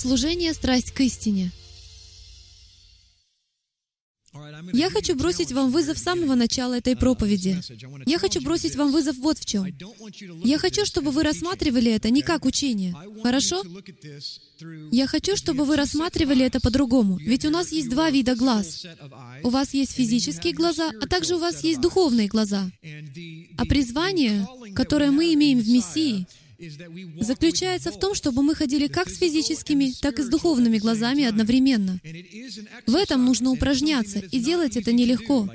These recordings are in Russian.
Служение «Страсть к истине». Я хочу бросить вам вызов с самого начала этой проповеди. Я хочу бросить вам вызов вот в чем. Я хочу, чтобы вы рассматривали это не как учение. Хорошо? Я хочу, чтобы вы рассматривали это по-другому. Ведь у нас есть два вида глаз. У вас есть физические глаза, а также у вас есть духовные глаза. А призвание, которое мы имеем в Мессии, заключается в том, чтобы мы ходили как с физическими, так и с духовными глазами одновременно. В этом нужно упражняться, и делать это нелегко.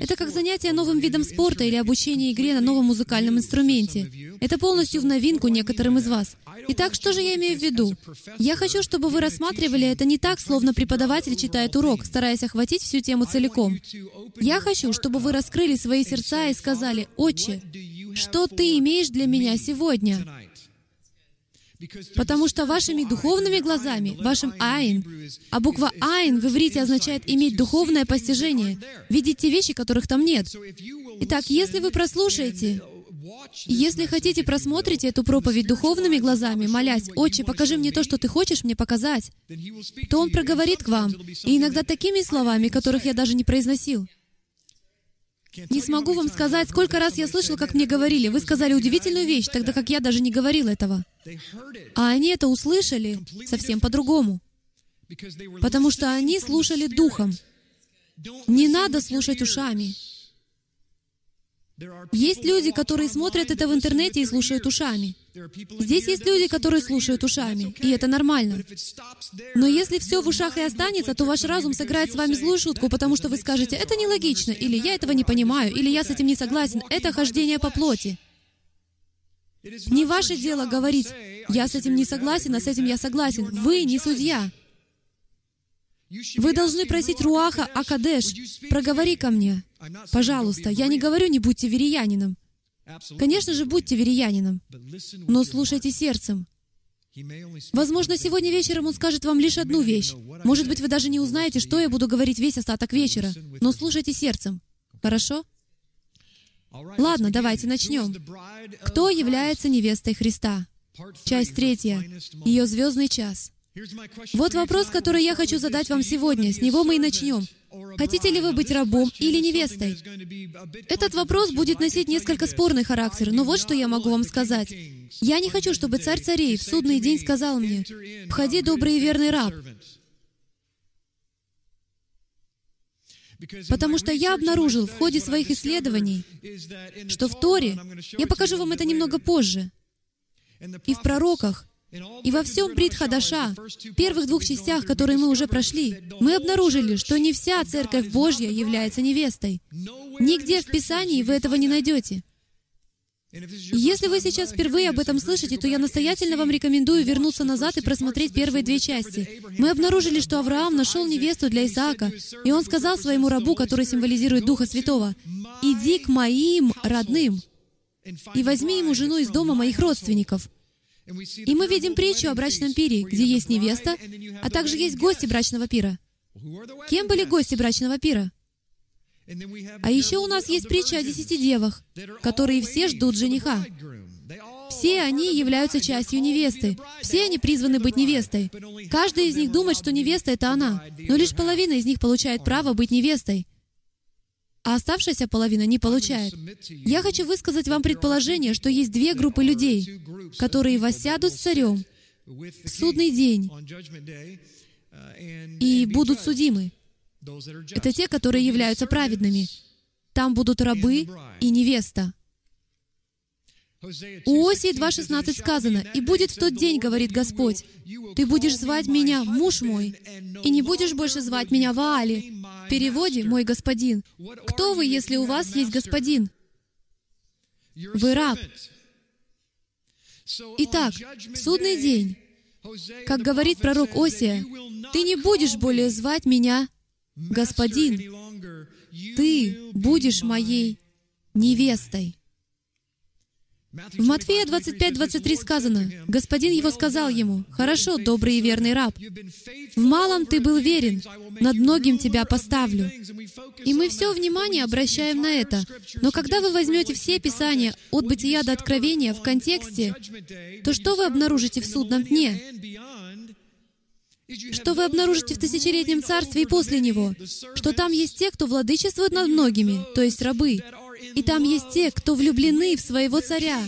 Это как занятие новым видом спорта или обучение игре на новом музыкальном инструменте. Это полностью в новинку некоторым из вас. Итак, что же я имею в виду? Я хочу, чтобы вы рассматривали это не так, словно преподаватель читает урок, стараясь охватить всю тему целиком. Я хочу, чтобы вы раскрыли свои сердца и сказали, «Отче, что Ты имеешь для меня сегодня?» Потому что вашими духовными глазами, вашим «айн», а буква «айн» в иврите означает иметь духовное постижение, видеть те вещи, которых там нет. Итак, если вы прослушаете, если хотите, просмотрите эту проповедь духовными глазами, молясь, «Отче, покажи мне то, что Ты хочешь мне показать», то Он проговорит к вам, и иногда такими словами, которых я даже не произносил. Не смогу вам сказать, сколько раз я слышал, как мне говорили. Вы сказали удивительную вещь, тогда как я даже не говорил этого. А они это услышали совсем по-другому. Потому что они слушали духом. Не надо слушать ушами. Есть люди, которые смотрят это в интернете и слушают ушами. Здесь есть люди, которые слушают ушами, и это нормально. Но если все в ушах и останется, то ваш разум сыграет с вами злую шутку, потому что вы скажете, это нелогично, или я этого не понимаю, или я с этим не согласен. Это хождение по плоти. Не ваше дело говорить, я с этим не согласен, а с этим я согласен. Вы не судья. Вы должны просить Руаха Акадеш, проговори ко мне. Пожалуйста, я не говорю, не будьте вериянином. Конечно же, будьте вериянином, но слушайте сердцем. Возможно, сегодня вечером он скажет вам лишь одну вещь. Может быть, вы даже не узнаете, что я буду говорить весь остаток вечера, но слушайте сердцем. Хорошо? Ладно, давайте начнем. Кто является невестой Христа? Часть третья. Ее звездный час. Вот вопрос, который я хочу задать вам сегодня. С него мы и начнем. Хотите ли вы быть рабом или невестой? Этот вопрос будет носить несколько спорный характер, но вот что я могу вам сказать. Я не хочу, чтобы царь царей в судный день сказал мне, «Входи, добрый и верный раб». Потому что я обнаружил в ходе своих исследований, что в Торе, я покажу вам это немного позже, и в пророках, и во всем Брит Хадаша, первых двух частях, которые мы уже прошли, мы обнаружили, что не вся Церковь Божья является невестой. Нигде в Писании вы этого не найдете. Если вы сейчас впервые об этом слышите, то я настоятельно вам рекомендую вернуться назад и просмотреть первые две части. Мы обнаружили, что Авраам нашел невесту для Исаака, и он сказал своему рабу, который символизирует Духа Святого, «Иди к моим родным и возьми ему жену из дома моих родственников». И мы видим притчу о брачном пире, где есть невеста, а также есть гости брачного пира. Кем были гости брачного пира? А еще у нас есть притча о десяти девах, которые все ждут жениха. Все они являются частью невесты. Все они призваны быть невестой. Каждый из них думает, что невеста — это она, но лишь половина из них получает право быть невестой а оставшаяся половина не получает. Я хочу высказать вам предположение, что есть две группы людей, которые воссядут с царем в судный день и будут судимы. Это те, которые являются праведными. Там будут рабы и невеста. У Осии 2.16 сказано, «И будет в тот день, — говорит Господь, — ты будешь звать меня муж мой, и не будешь больше звать меня Ваали». В переводе «мой господин». Кто вы, если у вас есть господин? Вы раб. Итак, в судный день, как говорит пророк Осия, ты не будешь более звать меня господин. Ты будешь моей невестой. В Матфея 25-23 сказано, «Господин его сказал ему, «Хорошо, добрый и верный раб, в малом ты был верен, над многим тебя поставлю». И мы все внимание обращаем на это. Но когда вы возьмете все Писания от Бытия до Откровения в контексте, то что вы обнаружите в судном дне? Что вы обнаружите в тысячелетнем царстве и после него, что там есть те, кто владычествует над многими, то есть рабы, и там есть те, кто влюблены в своего царя,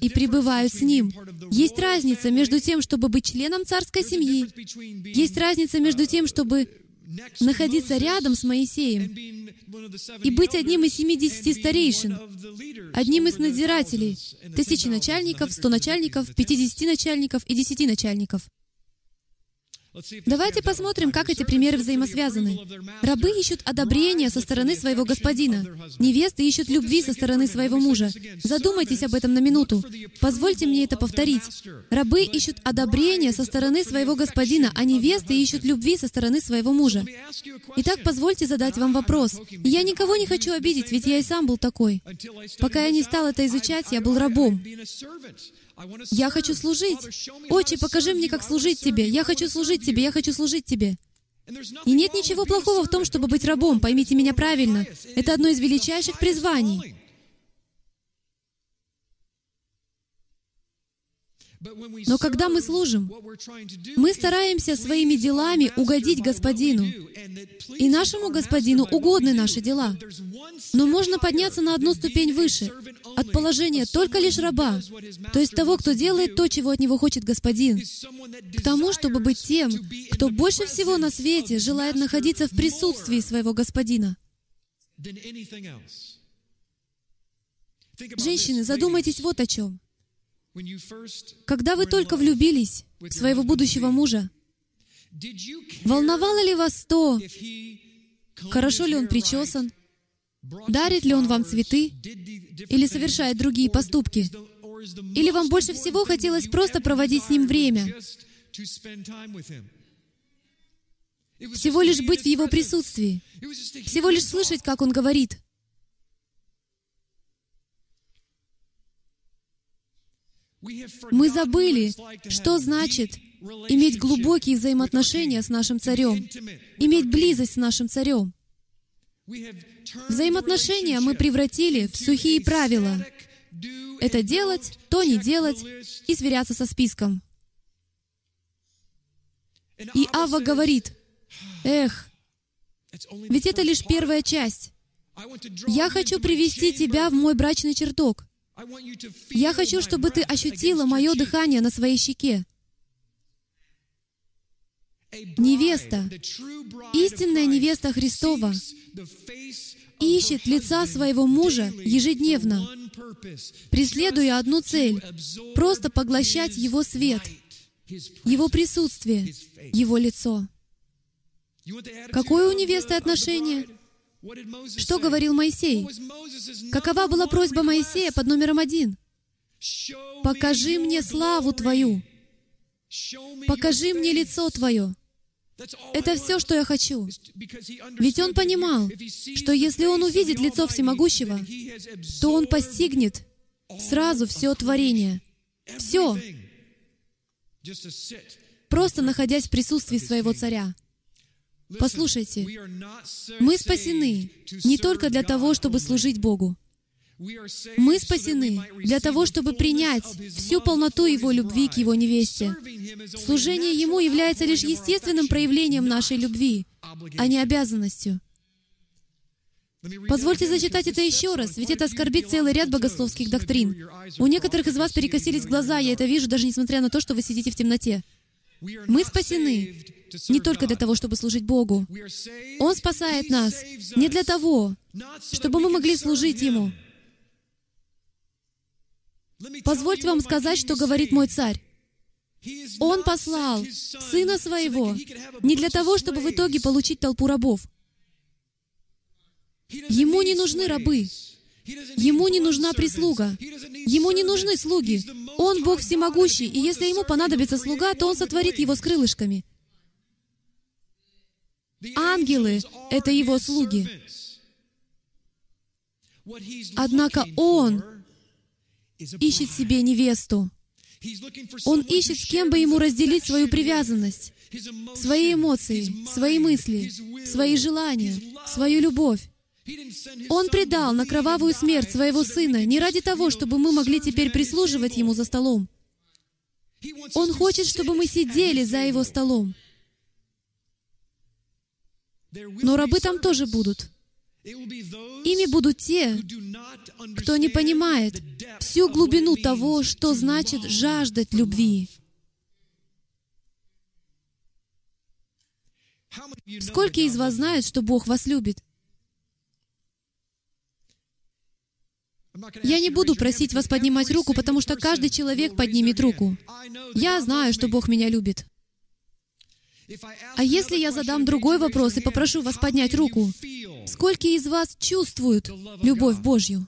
и пребывают с Ним. Есть разница между тем, чтобы быть членом царской семьи. Есть разница между тем, чтобы находиться рядом с Моисеем и быть одним из 70 старейшин, одним из надзирателей, тысячи начальников, сто начальников, 50 начальников и 10 начальников. Давайте посмотрим, как эти примеры взаимосвязаны. Рабы ищут одобрения со стороны своего господина. Невесты ищут любви со стороны своего мужа. Задумайтесь об этом на минуту. Позвольте мне это повторить. Рабы ищут одобрения со стороны своего господина, а невесты ищут любви со стороны своего мужа. Итак, позвольте задать вам вопрос. Я никого не хочу обидеть, ведь я и сам был такой. Пока я не стал это изучать, я был рабом. Я хочу служить. Отче, покажи мне, как служить Тебе. Я хочу служить Тебе, я хочу служить Тебе. И нет ничего плохого в том, чтобы быть рабом, поймите меня правильно. Это одно из величайших призваний. Но когда мы служим, мы стараемся своими делами угодить Господину. И нашему Господину угодны наши дела. Но можно подняться на одну ступень выше, от положения только лишь раба, то есть того, кто делает то, чего от него хочет Господин, к тому, чтобы быть тем, кто больше всего на свете желает находиться в присутствии своего Господина. Женщины, задумайтесь вот о чем. Когда вы только влюбились в своего будущего мужа, волновало ли вас то, хорошо ли он причесан, дарит ли он вам цветы или совершает другие поступки? Или вам больше всего хотелось просто проводить с ним время? Всего лишь быть в его присутствии. Всего лишь слышать, как он говорит. Мы забыли, что значит иметь глубокие взаимоотношения с нашим царем, иметь близость с нашим царем. Взаимоотношения мы превратили в сухие правила. Это делать, то не делать, и сверяться со списком. И Ава говорит, «Эх, ведь это лишь первая часть. Я хочу привести тебя в мой брачный чертог. Я хочу, чтобы ты ощутила мое дыхание на своей щеке. Невеста, истинная невеста Христова, ищет лица своего мужа ежедневно, преследуя одну цель — просто поглощать его свет, его присутствие, его лицо. Какое у невесты отношение? Что говорил Моисей? Какова была просьба Моисея под номером один? «Покажи мне славу Твою! Покажи мне лицо Твое!» Это все, что я хочу. Ведь он понимал, что если он увидит лицо Всемогущего, то он постигнет сразу все творение. Все. Просто находясь в присутствии своего царя. Послушайте, мы спасены не только для того, чтобы служить Богу. Мы спасены для того, чтобы принять всю полноту Его любви к Его невесте. Служение Ему является лишь естественным проявлением нашей любви, а не обязанностью. Позвольте зачитать это еще раз, ведь это оскорбит целый ряд богословских доктрин. У некоторых из вас перекосились глаза, я это вижу, даже несмотря на то, что вы сидите в темноте. Мы спасены не только для того, чтобы служить Богу. Он спасает нас не для того, чтобы мы могли служить Ему. Позвольте вам сказать, что говорит мой царь. Он послал Сына Своего не для того, чтобы в итоге получить толпу рабов. Ему не нужны рабы. Ему не нужна прислуга. Ему не нужны слуги. Он Бог всемогущий, и если ему понадобится слуга, то он сотворит его с крылышками. Ангелы — это его слуги. Однако он ищет себе невесту. Он ищет, с кем бы ему разделить свою привязанность, свои эмоции, свои мысли, свои желания, свою любовь. Он предал на кровавую смерть своего сына не ради того, чтобы мы могли теперь прислуживать ему за столом. Он хочет, чтобы мы сидели за Его столом. Но рабы там тоже будут. Ими будут те, кто не понимает всю глубину того, что значит жаждать любви. Сколько из вас знают, что Бог вас любит? Я не буду просить вас поднимать руку, потому что каждый человек поднимет руку. Я знаю, что Бог меня любит. А если я задам другой вопрос и попрошу вас поднять руку, сколько из вас чувствуют любовь Божью?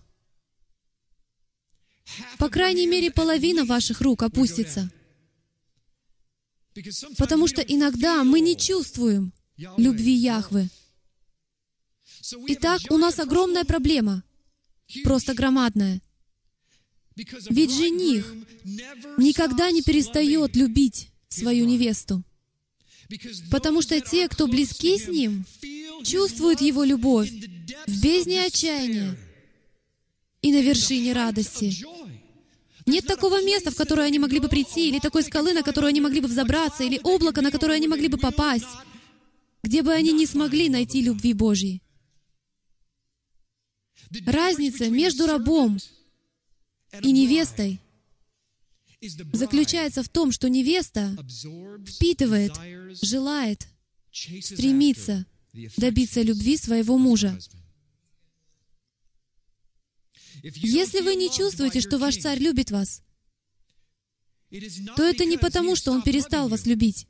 По крайней мере, половина ваших рук опустится. Потому что иногда мы не чувствуем любви Яхвы. Итак, у нас огромная проблема, просто громадная. Ведь жених никогда не перестает любить свою невесту. Потому что те, кто близки с Ним, чувствуют Его любовь в бездне отчаяния и на вершине радости. Нет такого места, в которое они могли бы прийти, или такой скалы, на которую они могли бы взобраться, или облака, на которое они могли бы попасть, где бы они не смогли найти любви Божьей. Разница между рабом и невестой заключается в том, что невеста впитывает, желает, стремится добиться любви своего мужа. Если вы не чувствуете, что ваш царь любит вас, то это не потому, что он перестал вас любить.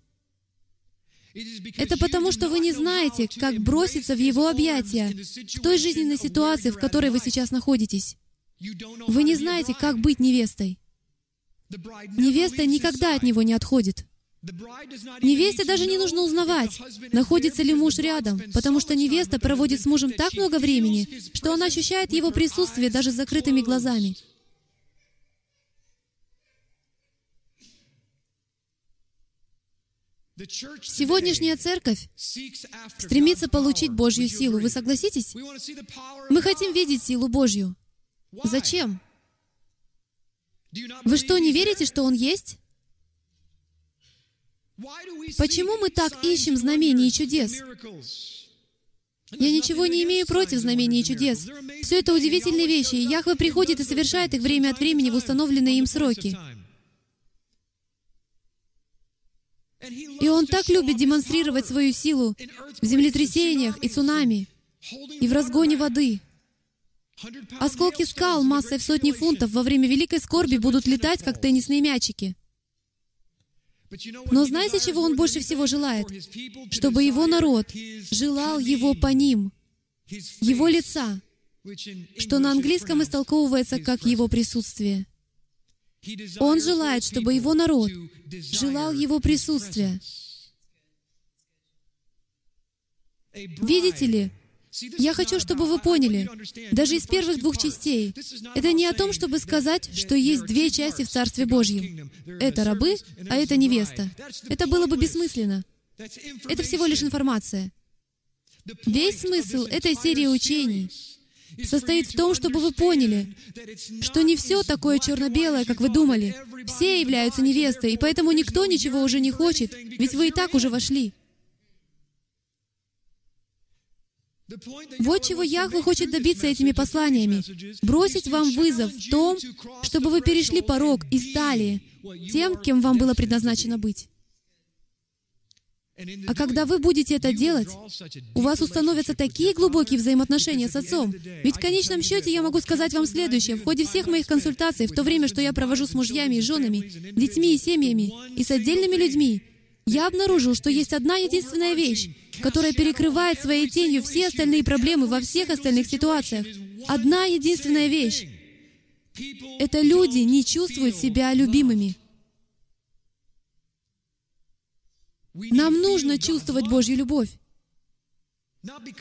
Это потому, что вы не знаете, как броситься в его объятия, в той жизненной ситуации, в которой вы сейчас находитесь. Вы не знаете, как быть невестой. Невеста никогда от него не отходит. Невесте даже не нужно узнавать, находится ли муж рядом, потому что невеста проводит с мужем так много времени, что она ощущает его присутствие даже с закрытыми глазами. Сегодняшняя церковь стремится получить Божью силу. Вы согласитесь? Мы хотим видеть силу Божью. Зачем? Вы что, не верите, что Он есть? Почему мы так ищем знамений и чудес? Я ничего не имею против знамений и чудес. Все это удивительные вещи, и Яхве приходит и совершает их время от времени в установленные им сроки. И Он так любит демонстрировать свою силу в землетрясениях и цунами, и в разгоне воды. Осколки скал массой в сотни фунтов во время великой скорби будут летать, как теннисные мячики. Но знаете, чего Он больше всего желает? Чтобы Его народ желал Его по ним, Его лица, что на английском истолковывается как Его присутствие. Он желает, чтобы Его народ желал Его присутствия. Видите ли, я хочу, чтобы вы поняли, даже из первых двух частей, это не о том, чтобы сказать, что есть две части в Царстве Божьем. Это рабы, а это невеста. Это было бы бессмысленно. Это всего лишь информация. Весь смысл этой серии учений состоит в том, чтобы вы поняли, что не все такое черно-белое, как вы думали. Все являются невестой, и поэтому никто ничего уже не хочет, ведь вы и так уже вошли. Вот чего Яхве хочет добиться этими посланиями. Бросить вам вызов в том, чтобы вы перешли порог и стали тем, кем вам было предназначено быть. А когда вы будете это делать, у вас установятся такие глубокие взаимоотношения с Отцом. Ведь в конечном счете я могу сказать вам следующее. В ходе всех моих консультаций, в то время, что я провожу с мужьями и женами, детьми и семьями, и с отдельными людьми, я обнаружил, что есть одна единственная вещь, которая перекрывает своей тенью все остальные проблемы во всех остальных ситуациях. Одна единственная вещь. Это люди не чувствуют себя любимыми. Нам нужно чувствовать Божью любовь.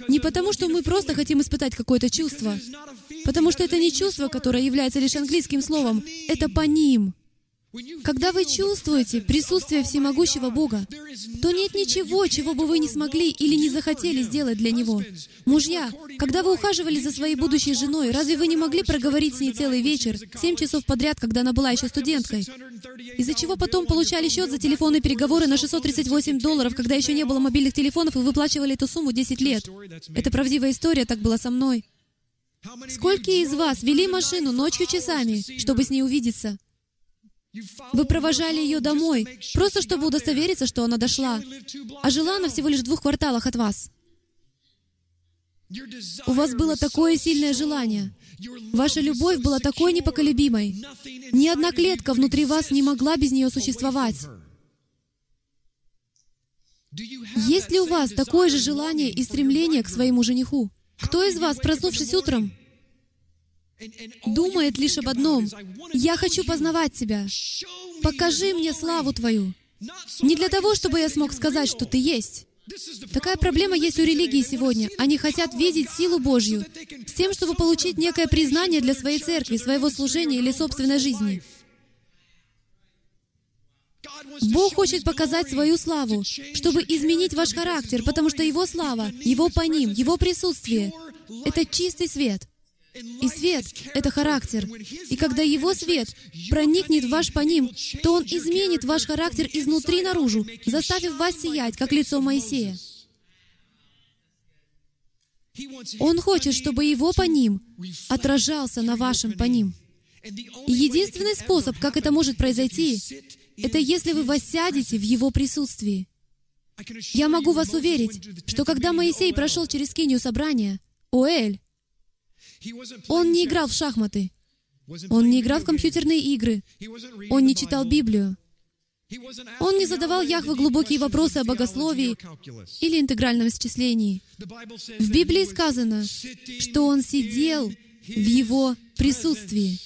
Не потому, что мы просто хотим испытать какое-то чувство, потому что это не чувство, которое является лишь английским словом, это по ним. Когда вы чувствуете присутствие всемогущего Бога, то нет ничего, чего бы вы не смогли или не захотели сделать для Него. Мужья, когда вы ухаживали за своей будущей женой, разве вы не могли проговорить с ней целый вечер, семь часов подряд, когда она была еще студенткой? Из-за чего потом получали счет за телефонные переговоры на 638 долларов, когда еще не было мобильных телефонов, и выплачивали эту сумму 10 лет. Это правдивая история, так было со мной. Сколько из вас вели машину ночью часами, чтобы с ней увидеться? Вы провожали ее домой, просто чтобы удостовериться, что она дошла. А жила она всего лишь в двух кварталах от вас. У вас было такое сильное желание. Ваша любовь была такой непоколебимой. Ни одна клетка внутри вас не могла без нее существовать. Есть ли у вас такое же желание и стремление к своему жениху? Кто из вас, проснувшись утром, думает лишь об одном. «Я хочу познавать Тебя. Покажи мне славу Твою». Не для того, чтобы я смог сказать, что Ты есть. Такая проблема есть у религии сегодня. Они хотят видеть силу Божью с тем, чтобы получить некое признание для своей церкви, своего служения или собственной жизни. Бог хочет показать свою славу, чтобы изменить ваш характер, потому что Его слава, Его по ним, Его присутствие — это чистый свет — и свет — это характер. И когда Его свет проникнет в ваш по ним, то Он изменит ваш характер изнутри наружу, заставив вас сиять, как лицо Моисея. Он хочет, чтобы Его по ним отражался на вашем по ним. И единственный способ, как это может произойти, это если вы воссядете в Его присутствии. Я могу вас уверить, что когда Моисей прошел через скинию собрания, Оэль, он не играл в шахматы. Он не играл в компьютерные игры. Он не читал Библию. Он не задавал Яхве глубокие вопросы о богословии или интегральном исчислении. В Библии сказано, что он сидел в его присутствии.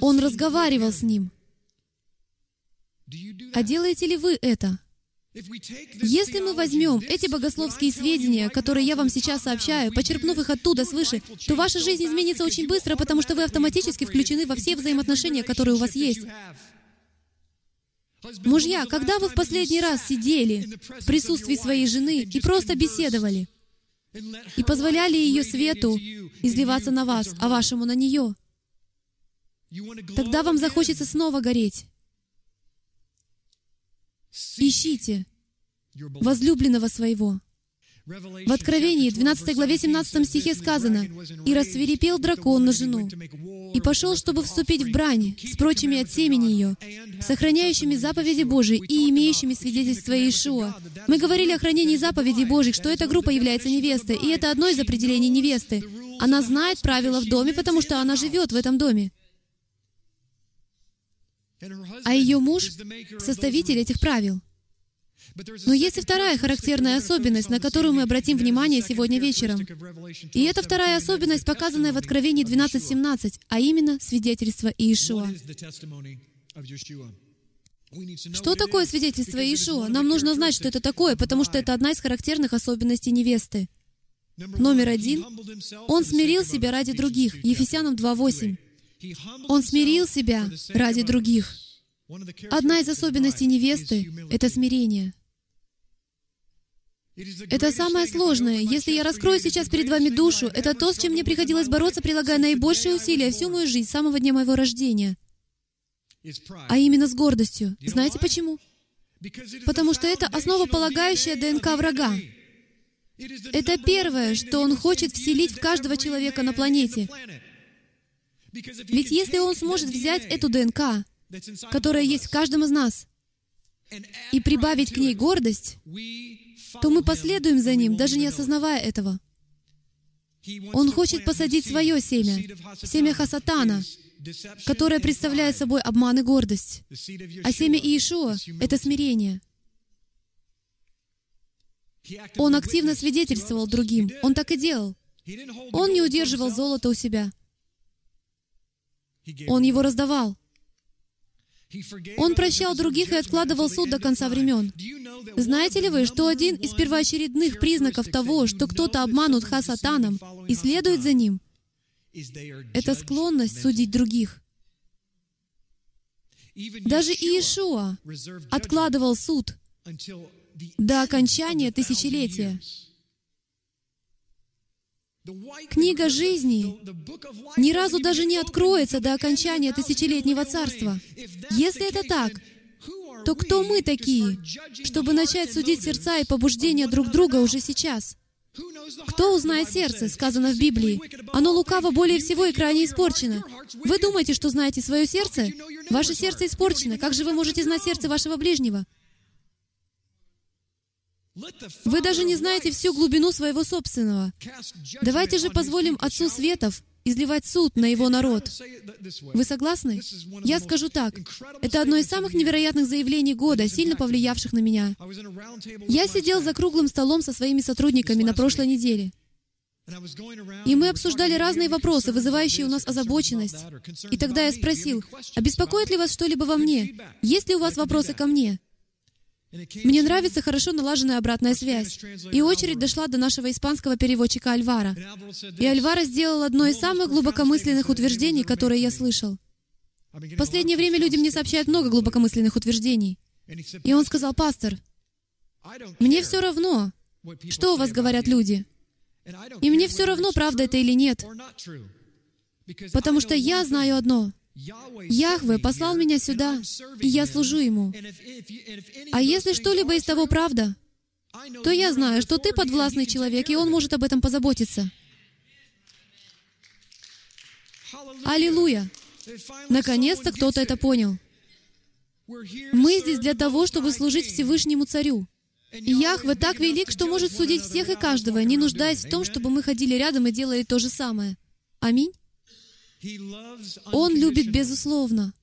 Он разговаривал с ним. А делаете ли вы это? Если мы возьмем эти богословские сведения, которые я вам сейчас сообщаю, почерпнув их оттуда свыше, то ваша жизнь изменится очень быстро, потому что вы автоматически включены во все взаимоотношения, которые у вас есть. Мужья, когда вы в последний раз сидели в присутствии своей жены и просто беседовали, и позволяли ее свету изливаться на вас, а вашему на нее, тогда вам захочется снова гореть. Ищите возлюбленного своего. В Откровении, 12 главе 17 стихе сказано, «И рассверепел дракон на жену, и пошел, чтобы вступить в брань с прочими от семени ее, сохраняющими заповеди Божии и имеющими свидетельство Иешуа». Мы говорили о хранении заповедей Божьих, что эта группа является невестой, и это одно из определений невесты. Она знает правила в доме, потому что она живет в этом доме. А ее муж — составитель этих правил. Но есть и вторая характерная особенность, на которую мы обратим внимание сегодня вечером. И это вторая особенность, показанная в Откровении 12.17, а именно свидетельство Иешуа. Что такое свидетельство Иешуа? Нам нужно знать, что это такое, потому что это одна из характерных особенностей невесты. Номер один. Он смирил себя ради других. Ефесянам 2.8. Он смирил себя ради других. Одна из особенностей невесты — это смирение. Это самое сложное. Если я раскрою сейчас перед вами душу, это то, с чем мне приходилось бороться, прилагая наибольшие усилия всю мою жизнь, с самого дня моего рождения. А именно с гордостью. Знаете почему? Потому что это основополагающая ДНК врага. Это первое, что он хочет вселить в каждого человека на планете. Ведь если он сможет взять эту ДНК, которая есть в каждом из нас, и прибавить к ней гордость, то мы последуем за ним, даже не осознавая этого. Он хочет посадить свое семя, семя Хасатана, которое представляет собой обман и гордость. А семя Иешуа — это смирение. Он активно свидетельствовал другим. Он так и делал. Он не удерживал золото у себя. Он его раздавал. Он прощал других и откладывал суд до конца времен. Знаете ли вы, что один из первоочередных признаков того, что кто-то обманут Хасатаном и следует за ним, это склонность судить других. Даже Иешуа откладывал суд до окончания тысячелетия. Книга жизни ни разу даже не откроется до окончания тысячелетнего царства. Если это так, то кто мы такие, чтобы начать судить сердца и побуждения друг друга уже сейчас? Кто узнает сердце, сказано в Библии? Оно лукаво более всего и крайне испорчено. Вы думаете, что знаете свое сердце? Ваше сердце испорчено. Как же вы можете знать сердце вашего ближнего? Вы даже не знаете всю глубину своего собственного. Давайте же позволим Отцу Светов изливать суд на его народ. Вы согласны? Я скажу так. Это одно из самых невероятных заявлений года, сильно повлиявших на меня. Я сидел за круглым столом со своими сотрудниками на прошлой неделе. И мы обсуждали разные вопросы, вызывающие у нас озабоченность. И тогда я спросил, а ли вас что-либо во мне? Есть ли у вас вопросы ко мне? Мне нравится хорошо налаженная обратная связь. И очередь дошла до нашего испанского переводчика Альвара. И Альвара сделал одно из самых глубокомысленных утверждений, которые я слышал. В последнее время люди мне сообщают много глубокомысленных утверждений. И он сказал, «Пастор, мне все равно, что у вас говорят люди. И мне все равно, правда это или нет. Потому что я знаю одно. Яхве послал меня сюда, и я служу Ему. А если что-либо из того правда, то я знаю, что ты подвластный человек, и Он может об этом позаботиться. Аллилуйя! Наконец-то кто-то это понял. Мы здесь для того, чтобы служить Всевышнему Царю. И Яхве так велик, что может судить всех и каждого, не нуждаясь в том, чтобы мы ходили рядом и делали то же самое. Аминь. Он любит безусловно.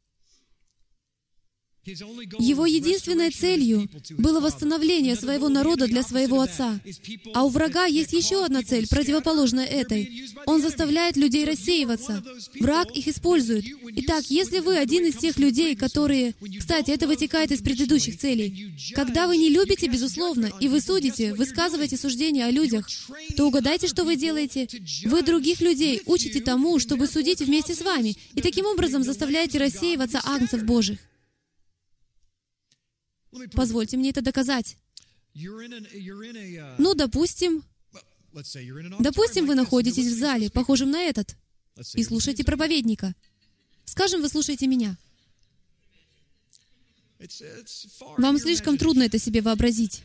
Его единственной целью было восстановление своего народа для своего отца. А у врага есть еще одна цель, противоположная этой. Он заставляет людей рассеиваться. Враг их использует. Итак, если вы один из тех людей, которые... Кстати, это вытекает из предыдущих целей. Когда вы не любите, безусловно, и вы судите, высказываете суждения о людях, то угадайте, что вы делаете. Вы других людей учите тому, чтобы судить вместе с вами, и таким образом заставляете рассеиваться агнцев Божьих. Позвольте мне это доказать. Ну, допустим, допустим, вы находитесь в зале, похожем на этот, и слушаете проповедника. Скажем, вы слушаете меня. Вам слишком трудно это себе вообразить.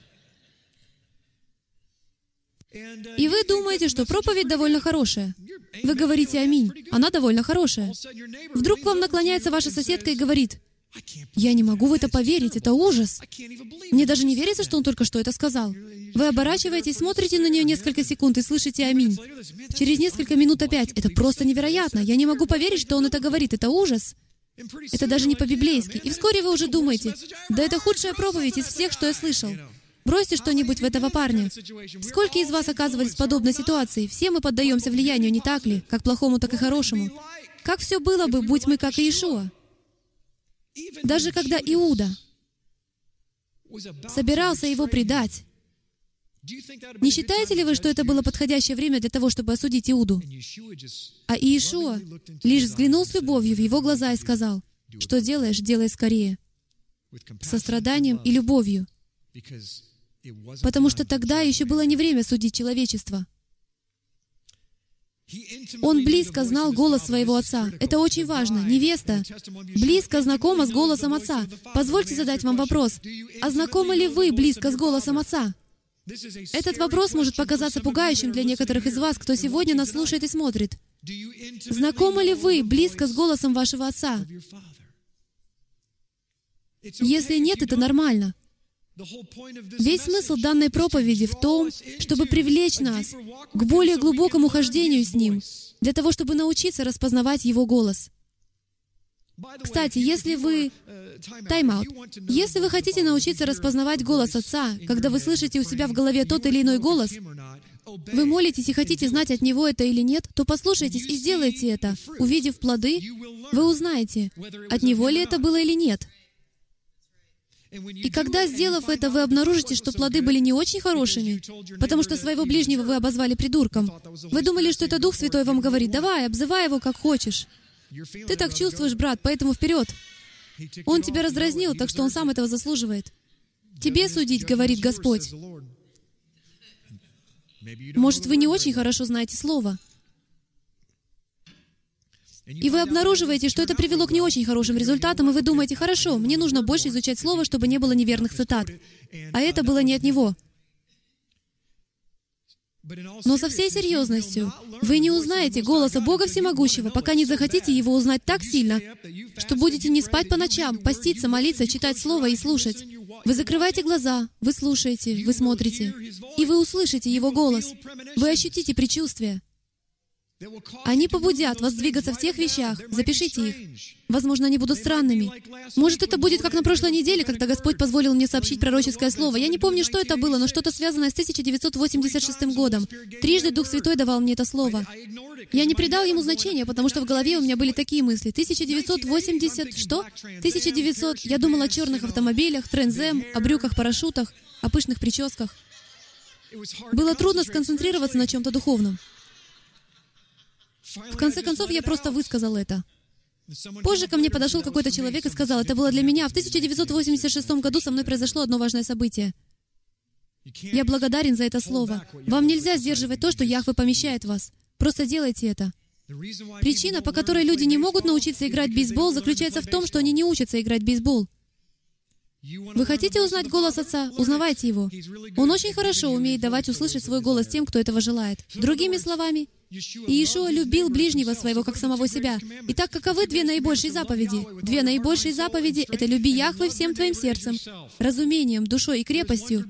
И вы думаете, что проповедь довольно хорошая. Вы говорите «Аминь». Она довольно хорошая. Вдруг к вам наклоняется ваша соседка и говорит, я не могу в это поверить, это ужас. Мне даже не верится, что он только что это сказал. Вы оборачиваетесь, смотрите на нее несколько секунд и слышите «Аминь». Через несколько минут опять. Это просто невероятно. Я не могу поверить, что он это говорит. Это ужас. Это даже не по-библейски. И вскоре вы уже думаете, да это худшая проповедь из всех, что я слышал. Бросьте что-нибудь в этого парня. Сколько из вас оказывались в подобной ситуации? Все мы поддаемся влиянию, не так ли? Как плохому, так и хорошему. Как все было бы, будь мы как Иешуа? Даже когда Иуда собирался его предать, не считаете ли вы, что это было подходящее время для того, чтобы осудить Иуду? А Иешуа лишь взглянул с любовью в его глаза и сказал, «Что делаешь, делай скорее». Со страданием и любовью. Потому что тогда еще было не время судить человечество. Он близко знал голос своего отца. Это очень важно. Невеста близко знакома с голосом отца. Позвольте задать вам вопрос. А знакомы ли вы близко с голосом отца? Этот вопрос может показаться пугающим для некоторых из вас, кто сегодня нас слушает и смотрит. Знакомы ли вы близко с голосом вашего отца? Если нет, это нормально. Весь смысл данной проповеди в том, чтобы привлечь нас к более глубокому хождению с Ним, для того, чтобы научиться распознавать Его голос. Кстати, если вы... Тайм-аут. Если вы хотите научиться распознавать голос Отца, когда вы слышите у себя в голове тот или иной голос, вы молитесь и хотите знать, от Него это или нет, то послушайтесь и сделайте это. Увидев плоды, вы узнаете, от Него ли это было или нет. И когда, сделав это, вы обнаружите, что плоды были не очень хорошими, потому что своего ближнего вы обозвали придурком, вы думали, что это Дух Святой вам говорит, давай, обзывай его как хочешь. Ты так чувствуешь, брат, поэтому вперед. Он тебя раздразнил, так что он сам этого заслуживает. Тебе судить, говорит Господь. Может, вы не очень хорошо знаете Слово. И вы обнаруживаете, что это привело к не очень хорошим результатам, и вы думаете, хорошо, мне нужно больше изучать Слово, чтобы не было неверных цитат. А это было не от Него. Но со всей серьезностью, вы не узнаете голоса Бога Всемогущего, пока не захотите Его узнать так сильно, что будете не спать по ночам, поститься, молиться, читать Слово и слушать. Вы закрываете глаза, вы слушаете, вы смотрите, и вы услышите Его голос. Вы ощутите предчувствие. Они побудят вас двигаться в тех вещах. Запишите их. Возможно, они будут странными. Может, это будет как на прошлой неделе, когда Господь позволил мне сообщить пророческое слово. Я не помню, что это было, но что-то связанное с 1986 годом. Трижды Дух Святой давал мне это слово. Я не придал ему значения, потому что в голове у меня были такие мысли. 1980... Что? 1900... Я думал о черных автомобилях, трензем, о брюках-парашютах, о пышных прическах. Было трудно сконцентрироваться на чем-то духовном. В конце концов, я просто высказал это. Позже ко мне подошел какой-то человек и сказал, это было для меня. В 1986 году со мной произошло одно важное событие. Я благодарен за это слово. Вам нельзя сдерживать то, что Яхве помещает вас. Просто делайте это. Причина, по которой люди не могут научиться играть в бейсбол, заключается в том, что они не учатся играть в бейсбол. Вы хотите узнать голос Отца? Узнавайте его. Он очень хорошо умеет давать услышать свой голос тем, кто этого желает. Другими словами, Иешуа любил ближнего своего, как самого себя. Итак, каковы две наибольшие заповеди? Две наибольшие заповеди — это «люби Яхве всем твоим сердцем, разумением, душой и крепостью,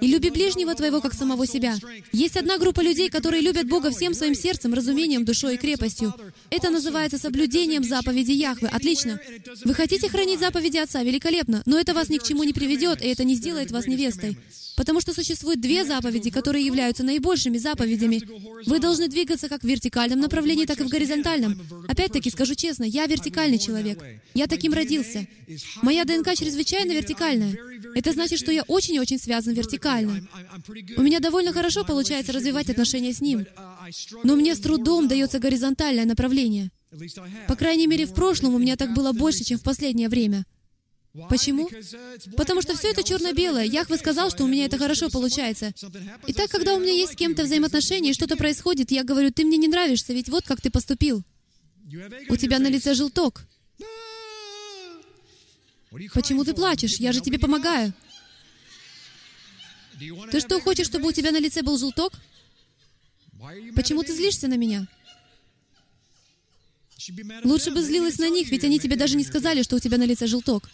и люби ближнего твоего, как самого себя». Есть одна группа людей, которые любят Бога всем своим сердцем, разумением, душой и крепостью. Это называется соблюдением заповеди Яхве. Отлично. Вы хотите хранить заповеди Отца? Великолепно. Но это вас ни к чему не приведет, и это не сделает вас невестой. Потому что существует две заповеди, которые являются наибольшими заповедями. Вы должны двигаться как в вертикальном направлении, так и в горизонтальном. Опять-таки, скажу честно, я вертикальный человек. Я таким родился. Моя ДНК чрезвычайно вертикальная. Это значит, что я очень-очень связан вертикально. У меня довольно хорошо получается развивать отношения с Ним. Но мне с трудом дается горизонтальное направление. По крайней мере, в прошлом у меня так было больше, чем в последнее время. Почему? Потому что все это черно-белое. Яхве сказал, что у меня это хорошо получается. И так, когда у меня есть с кем-то взаимоотношения, и что-то происходит, я говорю, ты мне не нравишься, ведь вот как ты поступил. У тебя на лице желток. Почему ты плачешь? Я же тебе помогаю. Ты что, хочешь, чтобы у тебя на лице был желток? Почему ты злишься на меня? Лучше бы злилась на них, ведь они тебе даже не сказали, что у тебя на лице желток.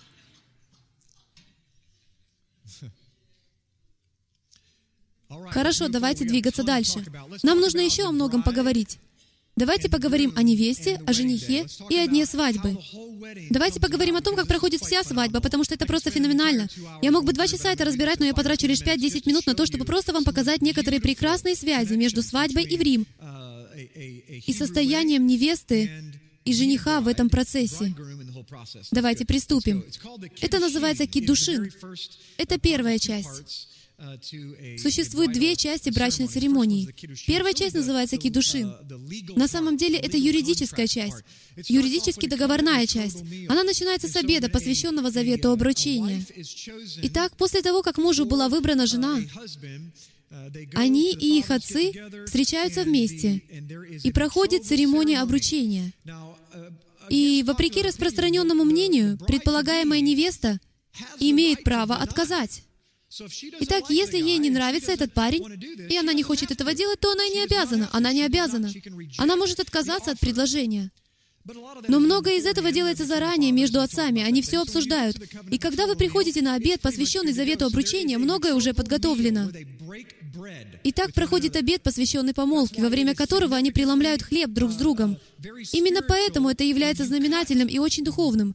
Хорошо, давайте двигаться дальше. Нам нужно еще о многом поговорить. Давайте поговорим о невесте, о женихе и о дне свадьбы. Давайте поговорим о том, как проходит вся свадьба, потому что это просто феноменально. Я мог бы два часа это разбирать, но я потрачу лишь 5-10 минут на то, чтобы просто вам показать некоторые прекрасные связи между свадьбой и в Рим и состоянием невесты и жениха в этом процессе. Давайте приступим. Это называется кидушин. Это первая часть. Существует две части брачной церемонии. Первая часть называется кидушин. На самом деле это юридическая часть, юридически договорная часть. Она начинается с обеда, посвященного завету обручения. Итак, после того, как мужу была выбрана жена, они и их отцы встречаются вместе, и проходит церемония обручения. И, вопреки распространенному мнению, предполагаемая невеста имеет право отказать. Итак, если ей не нравится этот парень, и она не хочет этого делать, то она и не обязана. Она не обязана. Она может отказаться от предложения. Но многое из этого делается заранее между отцами, они все обсуждают. И когда вы приходите на обед, посвященный завету обручения, многое уже подготовлено. И так проходит обед, посвященный помолвке, во время которого они преломляют хлеб друг с другом. Именно поэтому это является знаменательным и очень духовным.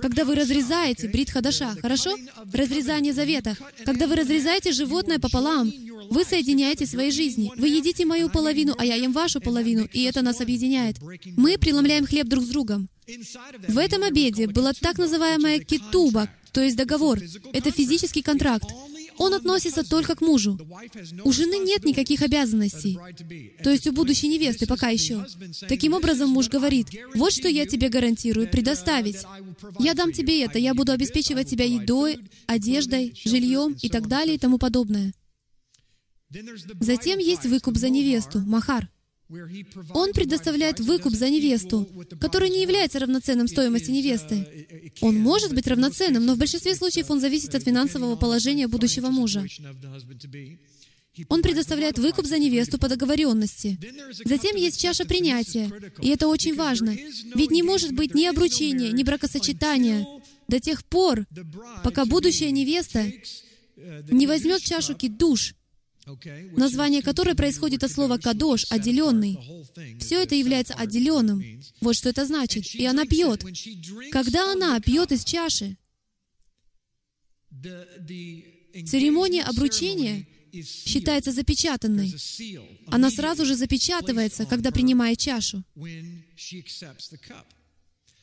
Когда вы разрезаете брит хадаша, хорошо? Разрезание завета. Когда вы разрезаете животное пополам, вы соединяете свои жизни. Вы едите мою половину, а я ем вашу половину, и это нас объединяет. Мы преломляем хлеб друг с другом. В этом обеде была так называемая китуба, то есть договор. Это физический контракт. Он относится только к мужу. У жены нет никаких обязанностей. То есть у будущей невесты пока еще. Таким образом, муж говорит, вот что я тебе гарантирую предоставить. Я дам тебе это, я буду обеспечивать тебя едой, одеждой, жильем и так далее и тому подобное. Затем есть выкуп за невесту, махар. Он предоставляет выкуп за невесту, который не является равноценным стоимости невесты. Он может быть равноценным, но в большинстве случаев он зависит от финансового положения будущего мужа. Он предоставляет выкуп за невесту по договоренности. Затем есть чаша принятия, и это очень важно. Ведь не может быть ни обручения, ни бракосочетания до тех пор, пока будущая невеста не возьмет чашу кидуш, название которой происходит от слова «кадош», «отделенный». Все это является отделенным. Вот что это значит. И она пьет. Когда она пьет из чаши, церемония обручения считается запечатанной. Она сразу же запечатывается, когда принимает чашу.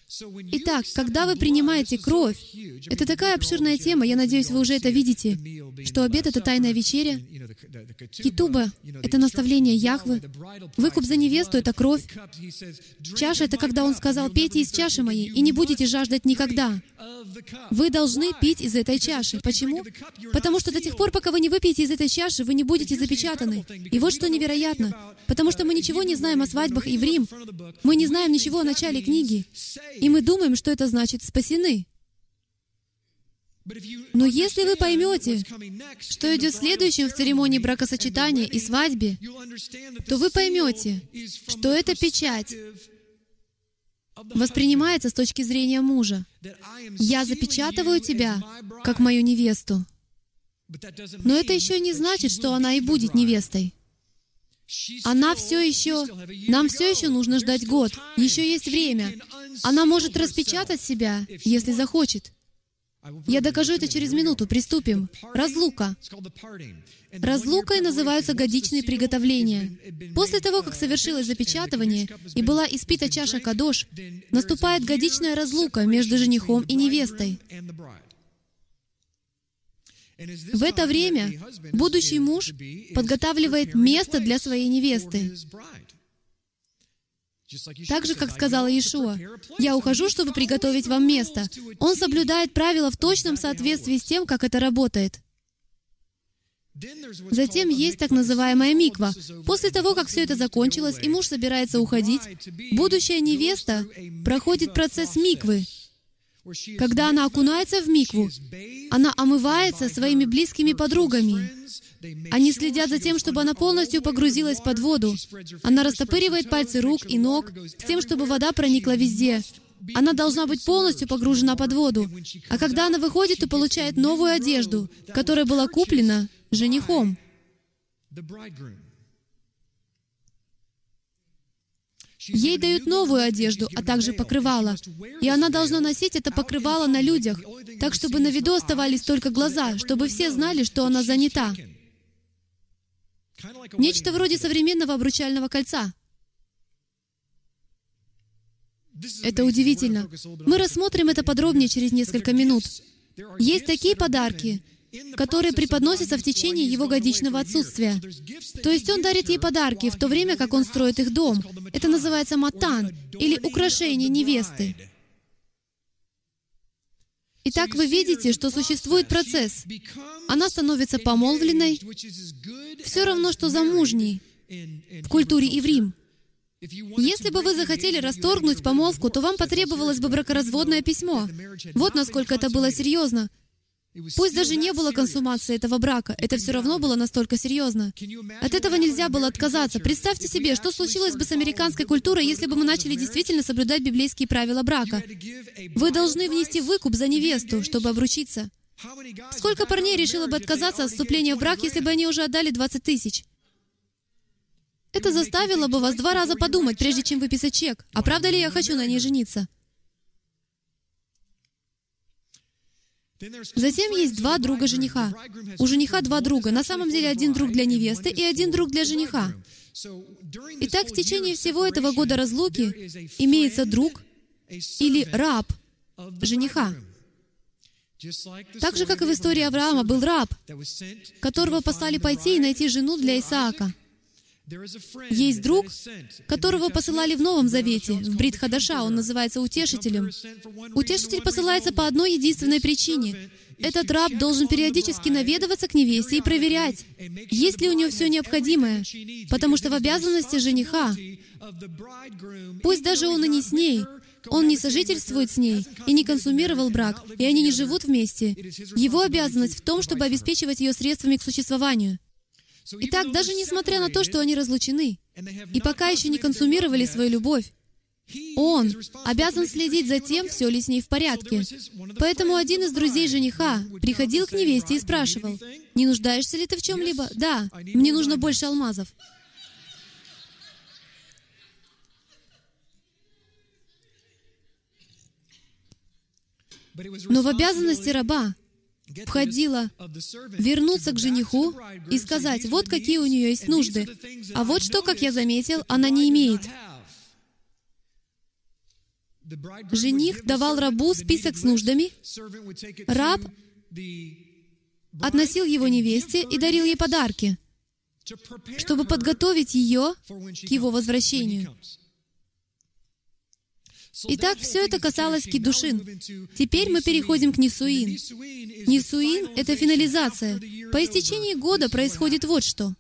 Итак, когда вы принимаете кровь, это такая обширная тема, я надеюсь, вы уже это видите, что обед — это тайная вечеря, китуба — это наставление Яхвы, выкуп за невесту — это кровь, чаша — это когда он сказал, «Пейте из чаши моей, и не будете жаждать никогда». Вы должны пить из этой чаши. Почему? Потому что до тех пор, пока вы не выпьете из этой чаши, вы не будете запечатаны. И вот что невероятно. Потому что мы ничего не знаем о свадьбах и в Рим. Мы не знаем ничего о начале книги. И мы думаем, что это значит «спасены». Но если вы поймете, что идет следующим в церемонии бракосочетания и свадьбе, то вы поймете, что эта печать воспринимается с точки зрения мужа. «Я запечатываю тебя, как мою невесту». Но это еще не значит, что она и будет невестой. Она все еще... Нам все еще нужно ждать год. Еще есть время. Она может распечатать себя, если захочет. Я докажу это через минуту. Приступим. Разлука. Разлукой называются годичные приготовления. После того, как совершилось запечатывание и была испита чаша Кадош, наступает годичная разлука между женихом и невестой. В это время будущий муж подготавливает место для своей невесты. Так же, как сказала Иешуа, «Я ухожу, чтобы приготовить вам место». Он соблюдает правила в точном соответствии с тем, как это работает. Затем есть так называемая миква. После того, как все это закончилось, и муж собирается уходить, будущая невеста проходит процесс миквы. Когда она окунается в микву, она омывается своими близкими подругами. Они следят за тем, чтобы она полностью погрузилась под воду. Она растопыривает пальцы рук и ног с тем, чтобы вода проникла везде. Она должна быть полностью погружена под воду. А когда она выходит, то получает новую одежду, которая была куплена женихом. Ей дают новую одежду, а также покрывало. И она должна носить это покрывало на людях, так чтобы на виду оставались только глаза, чтобы все знали, что она занята. Нечто вроде современного обручального кольца. Это удивительно. Мы рассмотрим это подробнее через несколько минут. Есть такие подарки, которые преподносятся в течение его годичного отсутствия. То есть он дарит ей подарки, в то время как он строит их дом. Это называется матан, или украшение невесты. Итак, вы видите, что существует процесс. Она становится помолвленной, все равно, что замужней в культуре Иврим. Если бы вы захотели расторгнуть помолвку, то вам потребовалось бы бракоразводное письмо. Вот насколько это было серьезно. Пусть даже не было консумации этого брака, это все равно было настолько серьезно. От этого нельзя было отказаться. Представьте себе, что случилось бы с американской культурой, если бы мы начали действительно соблюдать библейские правила брака. Вы должны внести выкуп за невесту, чтобы обручиться. Сколько парней решило бы отказаться от вступления в брак, если бы они уже отдали 20 тысяч? Это заставило бы вас два раза подумать, прежде чем выписать чек. А правда ли я хочу на ней жениться? Затем есть два друга жениха. У жениха два друга. На самом деле один друг для невесты и один друг для жениха. Итак, в течение всего этого года разлуки имеется друг или раб жениха. Так же, как и в истории Авраама, был раб, которого послали пойти и найти жену для Исаака. Есть друг, которого посылали в Новом Завете, в Брит Хадаша, он называется утешителем. Утешитель посылается по одной единственной причине. Этот раб должен периодически наведываться к невесте и проверять, есть ли у нее все необходимое, потому что в обязанности жениха, пусть даже он и не с ней, он не сожительствует с ней и не консумировал брак, и они не живут вместе. Его обязанность в том, чтобы обеспечивать ее средствами к существованию. Итак, даже несмотря на то, что они разлучены, и пока еще не консумировали свою любовь, он обязан следить за тем, все ли с ней в порядке. Поэтому один из друзей жениха приходил к невесте и спрашивал, «Не нуждаешься ли ты в чем-либо?» «Да, мне нужно больше алмазов». Но в обязанности раба входило вернуться к жениху и сказать, вот какие у нее есть нужды, а вот что, как я заметил, она не имеет. Жених давал рабу список с нуждами, раб относил его невесте и дарил ей подарки, чтобы подготовить ее к его возвращению. Итак, все это касалось кидушин. Теперь мы переходим к Нисуин. Нисуин — это финализация. По истечении года происходит вот что.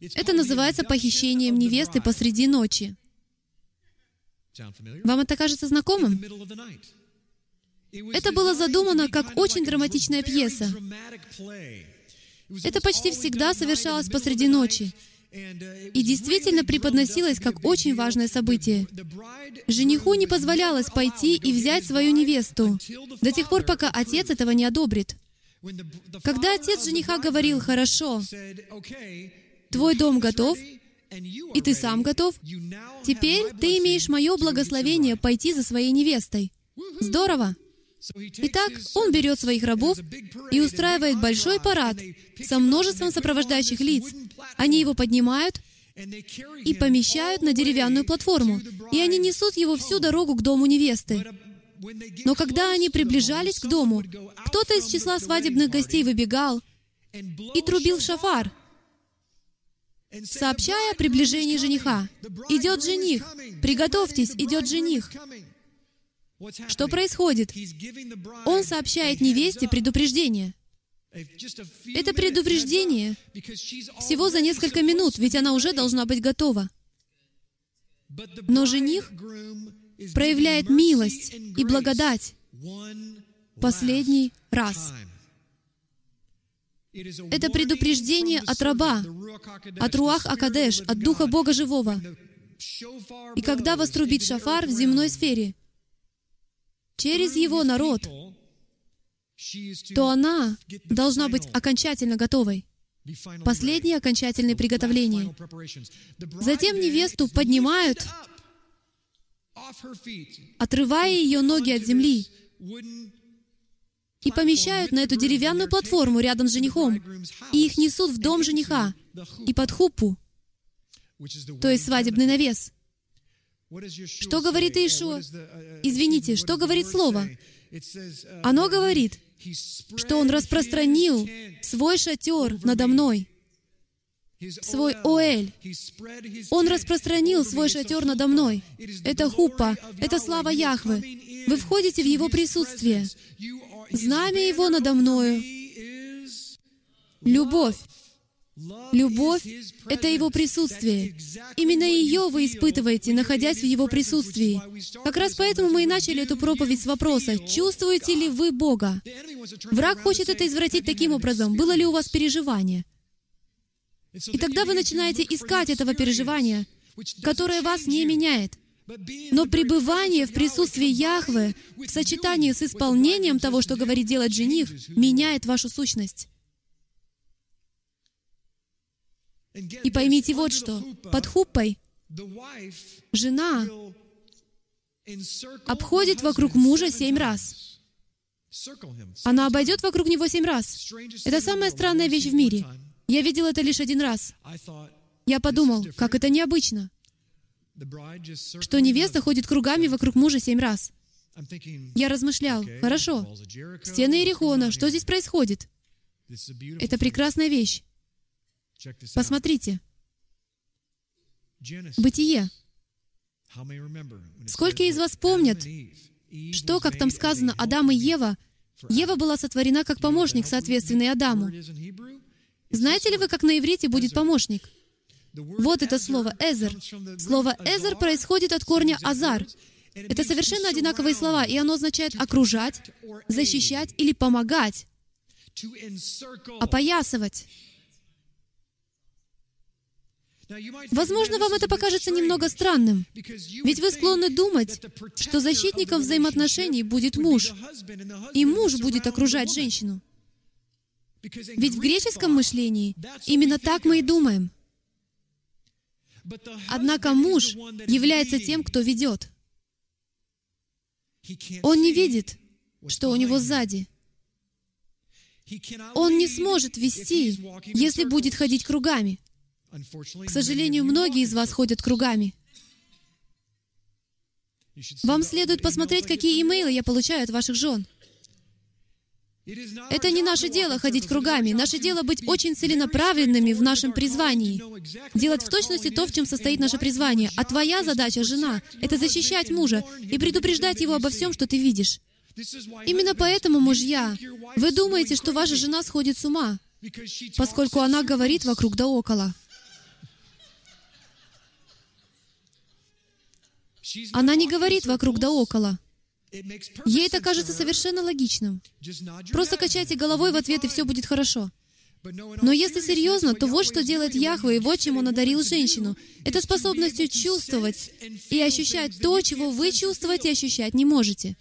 Это называется похищением невесты посреди ночи. Вам это кажется знакомым? Это было задумано как очень драматичная пьеса. Это почти всегда совершалось посреди ночи и действительно преподносилось как очень важное событие. Жениху не позволялось пойти и взять свою невесту до тех пор, пока отец этого не одобрит. Когда отец жениха говорил, «Хорошо, твой дом готов, и ты сам готов, теперь ты имеешь мое благословение пойти за своей невестой». Здорово! Итак, он берет своих рабов и устраивает большой парад со множеством сопровождающих лиц. Они его поднимают и помещают на деревянную платформу, и они несут его всю дорогу к дому невесты. Но когда они приближались к дому, кто-то из числа свадебных гостей выбегал и трубил шафар, сообщая о приближении жениха. «Идет жених! Приготовьтесь, идет жених!» Что происходит? Он сообщает невесте предупреждение. Это предупреждение всего за несколько минут, ведь она уже должна быть готова. Но жених проявляет милость и благодать последний раз. Это предупреждение от раба, от Руах Акадеш, от Духа Бога Живого. И когда вострубит шафар в земной сфере, через его народ, то она должна быть окончательно готовой. Последнее окончательное приготовление. Затем невесту поднимают, отрывая ее ноги от земли, и помещают на эту деревянную платформу рядом с женихом, и их несут в дом жениха и под хупу, то есть свадебный навес. Что говорит Иешуа? Извините, что говорит Слово? Оно говорит, что Он распространил свой шатер надо мной, свой Оэль. Он распространил свой шатер надо мной. Это хупа, это слава Яхвы. Вы входите в Его присутствие. Знамя Его надо мною. Любовь. Любовь — это Его присутствие. Именно ее вы испытываете, находясь в Его присутствии. Как раз поэтому мы и начали эту проповедь с вопроса, чувствуете ли вы Бога? Враг хочет это извратить таким образом. Было ли у вас переживание? И тогда вы начинаете искать этого переживания, которое вас не меняет. Но пребывание в присутствии Яхвы в сочетании с исполнением того, что говорит делать жених, меняет вашу сущность. И поймите вот что. Под хуппой жена обходит вокруг мужа семь раз. Она обойдет вокруг него семь раз. Это самая странная вещь в мире. Я видел это лишь один раз. Я подумал, как это необычно, что невеста ходит кругами вокруг мужа семь раз. Я размышлял, хорошо, стены Иерихона, что здесь происходит? Это прекрасная вещь. Посмотрите. Бытие. Сколько из вас помнят, что, как там сказано, Адам и Ева, Ева была сотворена как помощник, соответственный Адаму. Знаете ли вы, как на иврите будет помощник? Вот это слово «эзер». Слово «эзер» происходит от корня «азар». Это совершенно одинаковые слова, и оно означает окружать, защищать или помогать, опоясывать. Возможно, вам это покажется немного странным, ведь вы склонны думать, что защитником взаимоотношений будет муж, и муж будет окружать женщину. Ведь в греческом мышлении именно так мы и думаем. Однако муж является тем, кто ведет. Он не видит, что у него сзади. Он не сможет вести, если будет ходить кругами. К сожалению, многие из вас ходят кругами. Вам следует посмотреть, какие имейлы я получаю от ваших жен. Это не наше дело ходить кругами. Наше дело быть очень целенаправленными в нашем призвании. Делать в точности то, в чем состоит наше призвание. А твоя задача, жена, это защищать мужа и предупреждать его обо всем, что ты видишь. Именно поэтому, мужья, вы думаете, что ваша жена сходит с ума, поскольку она говорит вокруг да около. Она не говорит вокруг да около. Ей это кажется совершенно логичным. Просто качайте головой в ответ, и все будет хорошо. Но если серьезно, то вот что делает Яхве, и вот чем Он одарил женщину. Это способностью чувствовать и ощущать то, чего вы чувствовать и ощущать не можете.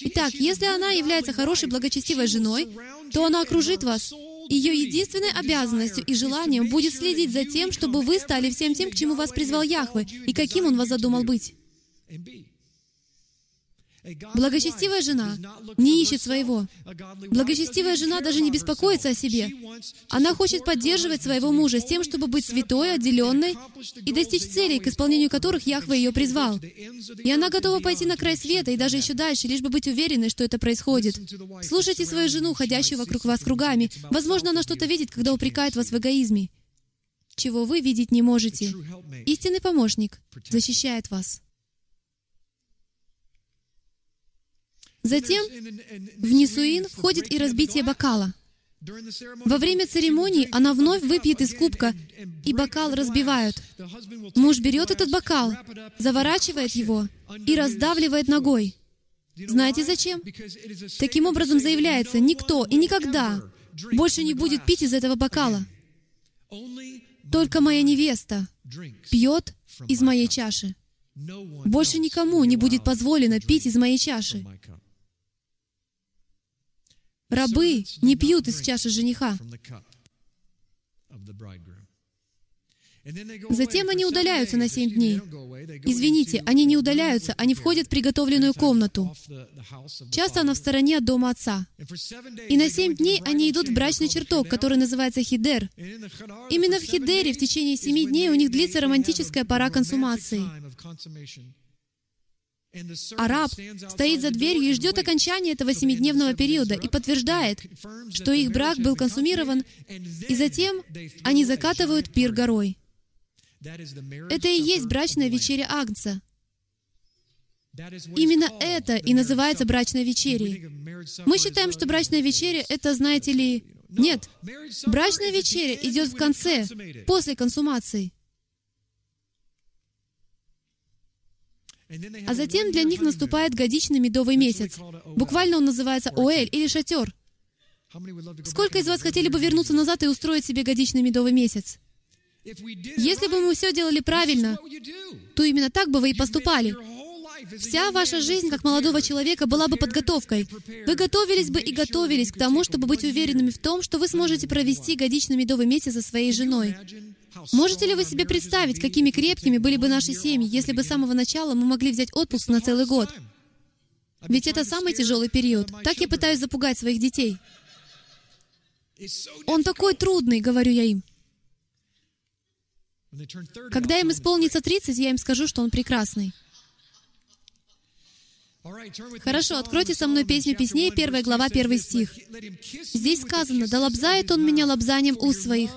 Итак, если она является хорошей, благочестивой женой, то она окружит вас. Ее единственной обязанностью и желанием будет следить за тем, чтобы вы стали всем тем, к чему вас призвал Яхве, и каким Он вас задумал быть. Благочестивая жена не ищет своего. Благочестивая жена даже не беспокоится о себе. Она хочет поддерживать своего мужа с тем, чтобы быть святой, отделенной и достичь целей, к исполнению которых Яхве ее призвал. И она готова пойти на край света и даже еще дальше, лишь бы быть уверенной, что это происходит. Слушайте свою жену, ходящую вокруг вас кругами. Возможно, она что-то видит, когда упрекает вас в эгоизме, чего вы видеть не можете. Истинный помощник защищает вас. Затем в Нисуин входит и разбитие бокала. Во время церемонии она вновь выпьет из кубка, и бокал разбивают. Муж берет этот бокал, заворачивает его и раздавливает ногой. Знаете зачем? Таким образом заявляется, никто и никогда больше не будет пить из этого бокала. Только моя невеста пьет из моей чаши. Больше никому не будет позволено пить из моей чаши. Рабы не пьют из чаши жениха. Затем они удаляются на семь дней. Извините, они не удаляются, они входят в приготовленную комнату. Часто она в стороне от дома отца. И на семь дней они идут в брачный чертог, который называется хидер. Именно в хидере в течение семи дней у них длится романтическая пора консумации. Араб стоит за дверью и ждет окончания этого семидневного периода и подтверждает, что их брак был консумирован, и затем они закатывают пир горой. Это и есть брачная вечеря Агнца. Именно это и называется брачной вечерей. Мы считаем, что брачная вечеря — это, знаете ли... Нет. Брачная вечеря идет в конце, после консумации. А затем для них наступает годичный медовый месяц. Буквально он называется Оэль или шатер. Сколько из вас хотели бы вернуться назад и устроить себе годичный медовый месяц? Если бы мы все делали правильно, то именно так бы вы и поступали. Вся ваша жизнь как молодого человека была бы подготовкой. Вы готовились бы и готовились к тому, чтобы быть уверенными в том, что вы сможете провести годичный медовый месяц со своей женой. Можете ли вы себе представить, какими крепкими были бы наши семьи, если бы с самого начала мы могли взять отпуск на целый год? Ведь это самый тяжелый период. Так я пытаюсь запугать своих детей. Он такой трудный, говорю я им. Когда им исполнится 30, я им скажу, что он прекрасный. Хорошо, откройте со мной песню песней, первая глава, первый стих. Здесь сказано, «Да лобзает он меня лобзанием уст своих,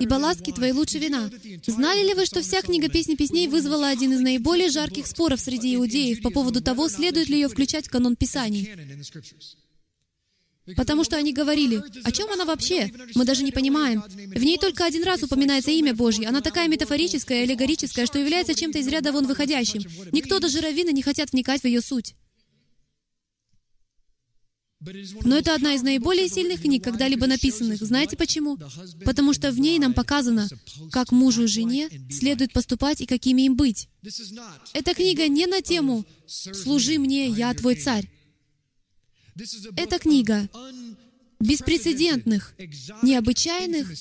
ибо ласки твои лучше вина». Знали ли вы, что вся книга песни песней вызвала один из наиболее жарких споров среди иудеев по поводу того, следует ли ее включать в канон Писаний? Потому что они говорили, о чем она вообще? Мы даже не понимаем. В ней только один раз упоминается имя Божье. Она такая метафорическая, аллегорическая, что является чем-то из ряда вон выходящим. Никто, даже раввины, не хотят вникать в ее суть. Но это одна из наиболее сильных книг, когда-либо написанных. Знаете почему? Потому что в ней нам показано, как мужу и жене следует поступать и какими им быть. Эта книга не на тему «Служи мне, я твой царь». Эта книга беспрецедентных, необычайных,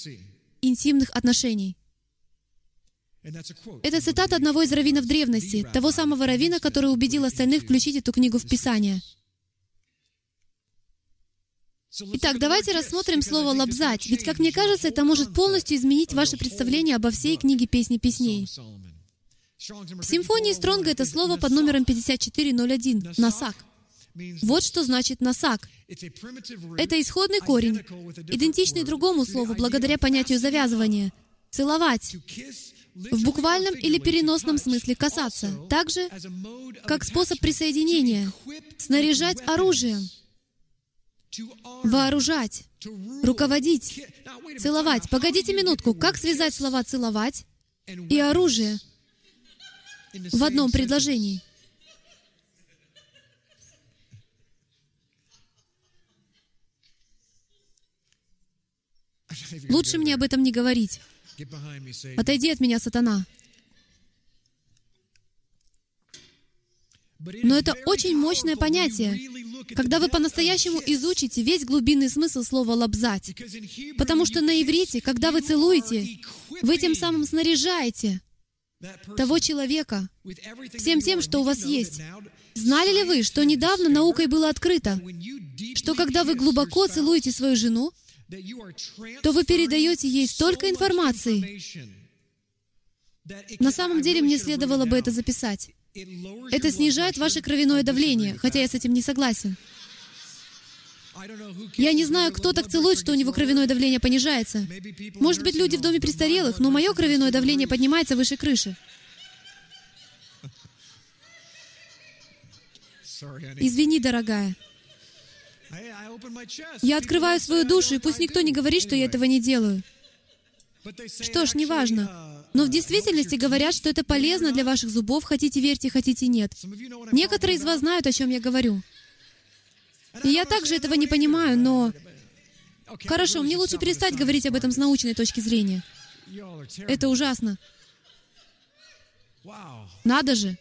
интимных отношений. Это цитата одного из раввинов древности, того самого раввина, который убедил остальных включить эту книгу в Писание. Итак, давайте рассмотрим слово «лобзать», ведь, как мне кажется, это может полностью изменить ваше представление обо всей книге «Песни песней». В симфонии Стронга это слово под номером 5401 — «насак». Вот что значит «насак». Это исходный корень, идентичный другому слову благодаря понятию завязывания — «целовать». В буквальном или переносном смысле касаться, так же, как способ присоединения, снаряжать оружием, вооружать, руководить, целовать. Погодите минутку, как связать слова «целовать» и «оружие» в одном предложении? Лучше мне об этом не говорить. Отойди от меня, сатана. Но это очень мощное понятие, когда вы по-настоящему изучите весь глубинный смысл слова «лобзать». Потому что на иврите, когда вы целуете, вы тем самым снаряжаете того человека всем тем, что у вас есть. Знали ли вы, что недавно наукой было открыто, что когда вы глубоко целуете свою жену, то вы передаете ей столько информации. На самом деле мне следовало бы это записать. Это снижает ваше кровяное давление, хотя я с этим не согласен. Я не знаю, кто так целует, что у него кровяное давление понижается. Может быть, люди в доме престарелых, но мое кровяное давление поднимается выше крыши. Извини, дорогая. Я открываю свою душу, и пусть никто не говорит, что я этого не делаю. Что ж, неважно. Но в действительности говорят, что это полезно для ваших зубов, хотите верьте, хотите нет. Некоторые из вас знают, о чем я говорю. И я также этого не понимаю, но... Хорошо, мне лучше перестать говорить об этом с научной точки зрения. Это ужасно. Надо же.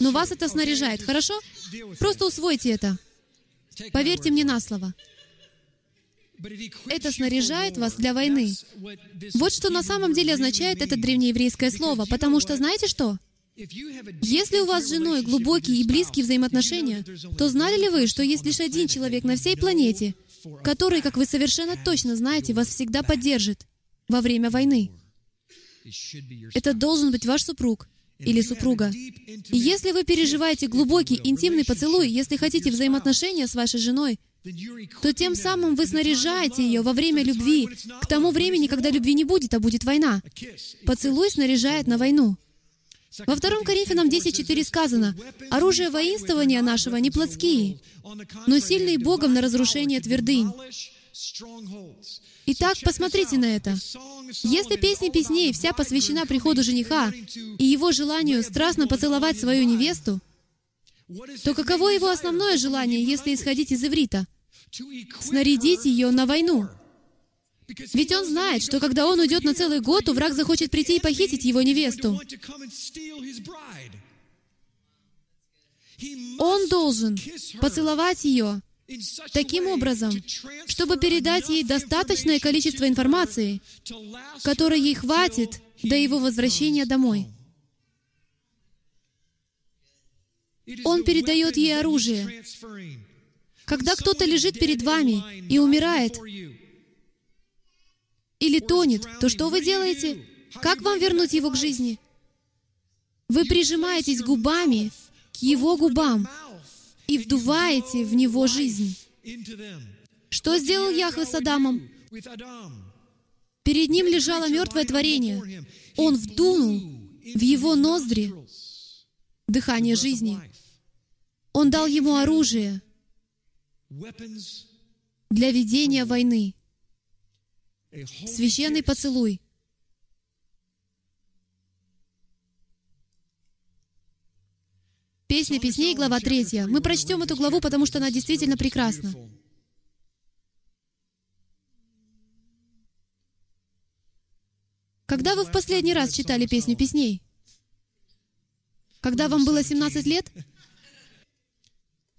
Но вас это снаряжает, хорошо? Просто усвойте это. Поверьте мне на слово. Это снаряжает вас для войны. Вот что на самом деле означает это древнееврейское слово, потому что знаете что? Если у вас с женой глубокие и близкие взаимоотношения, то знали ли вы, что есть лишь один человек на всей планете, который, как вы совершенно точно знаете, вас всегда поддержит во время войны? Это должен быть ваш супруг или супруга. И если вы переживаете глубокий, интимный поцелуй, если хотите взаимоотношения с вашей женой, то тем самым вы снаряжаете ее во время любви к тому времени, когда любви не будет, а будет война. Поцелуй снаряжает на войну. Во 2 Коринфянам 10.4 сказано, «Оружие воинствования нашего не плотские, но сильные Богом на разрушение твердынь». Итак, посмотрите на это. Если песня песней вся посвящена приходу жениха и его желанию страстно поцеловать свою невесту, то каково его основное желание, если исходить из иврита? Снарядить ее на войну. Ведь он знает, что когда он уйдет на целый год, то враг захочет прийти и похитить его невесту. Он должен поцеловать ее таким образом, чтобы передать ей достаточное количество информации, которой ей хватит до его возвращения домой. Он передает ей оружие, когда кто-то лежит перед вами и умирает, или тонет, то что вы делаете? Как вам вернуть его к жизни? Вы прижимаетесь губами к Его губам и вдуваете в него жизнь. Что сделал Яхве с Адамом? Перед ним лежало мертвое творение. Он вдунул в его ноздри дыхание жизни. Он дал ему оружие для ведения войны. Священный поцелуй. Песня песней, глава 3. Мы прочтем эту главу, потому что она действительно прекрасна. Когда вы в последний раз читали песню песней? Когда вам было 17 лет?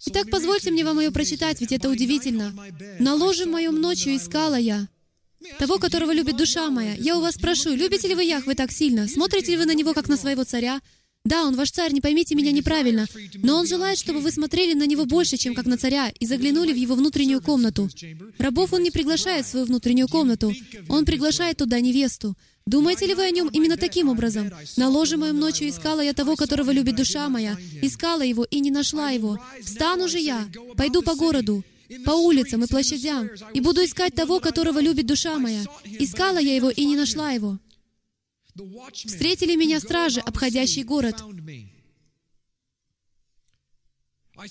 Итак, позвольте мне вам ее прочитать, ведь это удивительно. «На ложем моем ночью искала я, того, которого любит душа моя. Я у вас прошу, любите ли вы Яхвы так сильно? Смотрите ли вы на Него, как на своего царя? Да, Он ваш царь, не поймите меня неправильно, но Он желает, чтобы вы смотрели на Него больше, чем как на царя, и заглянули в Его внутреннюю комнату. Рабов Он не приглашает в свою внутреннюю комнату, Он приглашает туда невесту. Думаете ли вы о нем именно таким образом? На ложе моем ночью искала я того, которого любит душа моя. Искала его и не нашла его. Встану же я, пойду по городу, по улицам и площадям, и буду искать того, которого любит душа моя. Искала я его и не нашла его. Встретили меня стражи, обходящие город.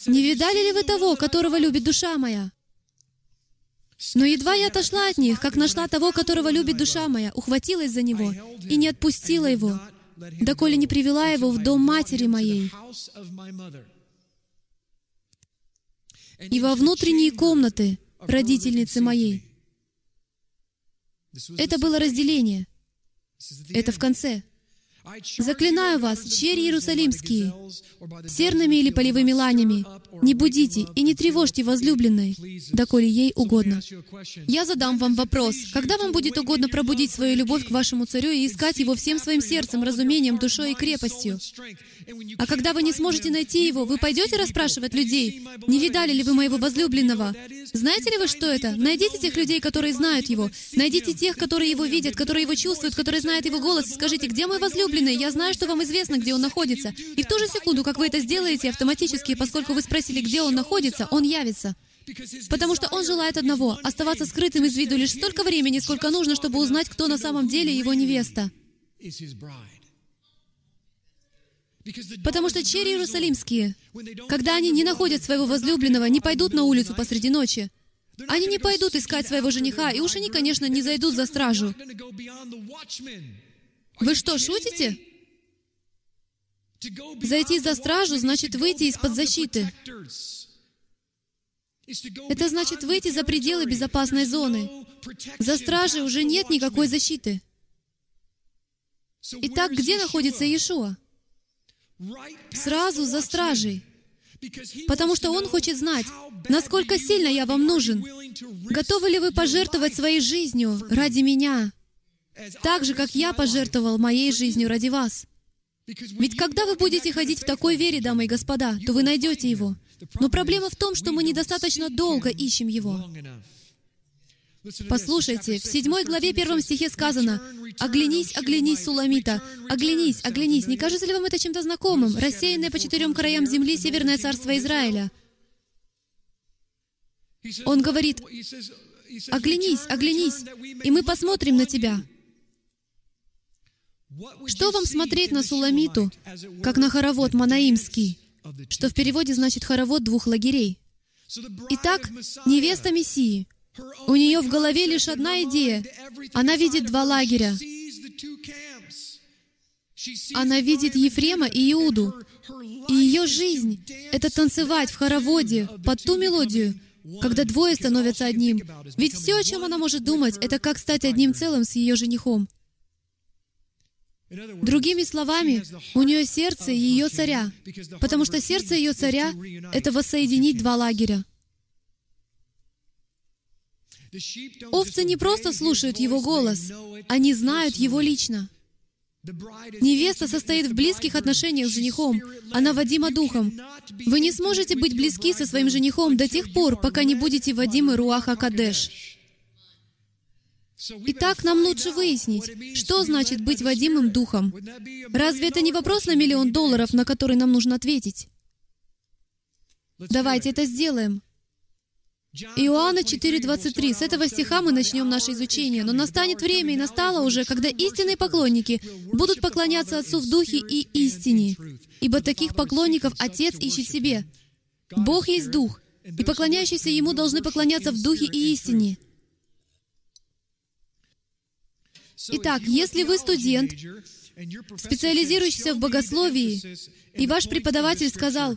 Не видали ли вы того, которого любит душа моя? Но едва я отошла от них, как нашла того, которого любит душа моя, ухватилась за него и не отпустила его, доколе не привела его в дом матери моей и во внутренние комнаты родительницы моей. Это было разделение. Это в конце. Заклинаю вас, черри иерусалимские, серными или полевыми ланями, не будите и не тревожьте возлюбленной, доколе ей угодно. Я задам вам вопрос. Когда вам будет угодно пробудить свою любовь к вашему царю и искать его всем своим сердцем, разумением, душой и крепостью? А когда вы не сможете найти его, вы пойдете расспрашивать людей, не видали ли вы моего возлюбленного? Знаете ли вы, что это? Найдите тех людей, которые знают его. Найдите тех, которые его видят, которые его чувствуют, которые знают его голос, и скажите, где мой возлюбленный? Я знаю, что вам известно, где он находится. И в ту же секунду, как вы это сделаете, автоматически, поскольку вы спросили, где он находится, он явится. Потому что он желает одного — оставаться скрытым из виду лишь столько времени, сколько нужно, чтобы узнать, кто на самом деле его невеста. Потому что черри иерусалимские, когда они не находят своего возлюбленного, не пойдут на улицу посреди ночи. Они не пойдут искать своего жениха, и уж они, конечно, не зайдут за стражу. Вы что, шутите? Зайти за стражу значит выйти из-под защиты. Это значит выйти за пределы безопасной зоны. За стражей уже нет никакой защиты. Итак, где находится Иешуа? сразу за стражей, потому что Он хочет знать, насколько сильно я вам нужен. Готовы ли вы пожертвовать своей жизнью ради меня, так же, как я пожертвовал моей жизнью ради вас? Ведь когда вы будете ходить в такой вере, дамы и господа, то вы найдете Его. Но проблема в том, что мы недостаточно долго ищем Его. Послушайте, в седьмой главе первом стихе сказано «Оглянись, оглянись, Суламита! Оглянись, оглянись! Не кажется ли вам это чем-то знакомым? Рассеянное по четырем краям земли Северное царство Израиля». Он говорит, «Оглянись, оглянись, и мы посмотрим на тебя». Что вам смотреть на Суламиту, как на хоровод Манаимский, что в переводе значит хоровод двух лагерей? Итак, невеста Мессии — у нее в голове лишь одна идея. Она видит два лагеря. Она видит Ефрема и Иуду. И ее жизнь — это танцевать в хороводе под ту мелодию, когда двое становятся одним. Ведь все, о чем она может думать, это как стать одним целым с ее женихом. Другими словами, у нее сердце ее царя, потому что сердце ее царя — это воссоединить два лагеря. Овцы не просто слушают Его голос, они знают Его лично. Невеста состоит в близких отношениях с женихом. Она водима духом. Вы не сможете быть близки со своим женихом до тех пор, пока не будете водимы Руаха Кадеш. Итак, нам лучше выяснить, что значит быть водимым духом. Разве это не вопрос на миллион долларов, на который нам нужно ответить? Давайте это сделаем. Иоанна 4.23. С этого стиха мы начнем наше изучение. «Но настанет время, и настало уже, когда истинные поклонники будут поклоняться Отцу в Духе и истине, ибо таких поклонников Отец ищет себе. Бог есть Дух, и поклоняющиеся Ему должны поклоняться в Духе и истине». Итак, если вы студент, специализирующийся в богословии, и ваш преподаватель сказал,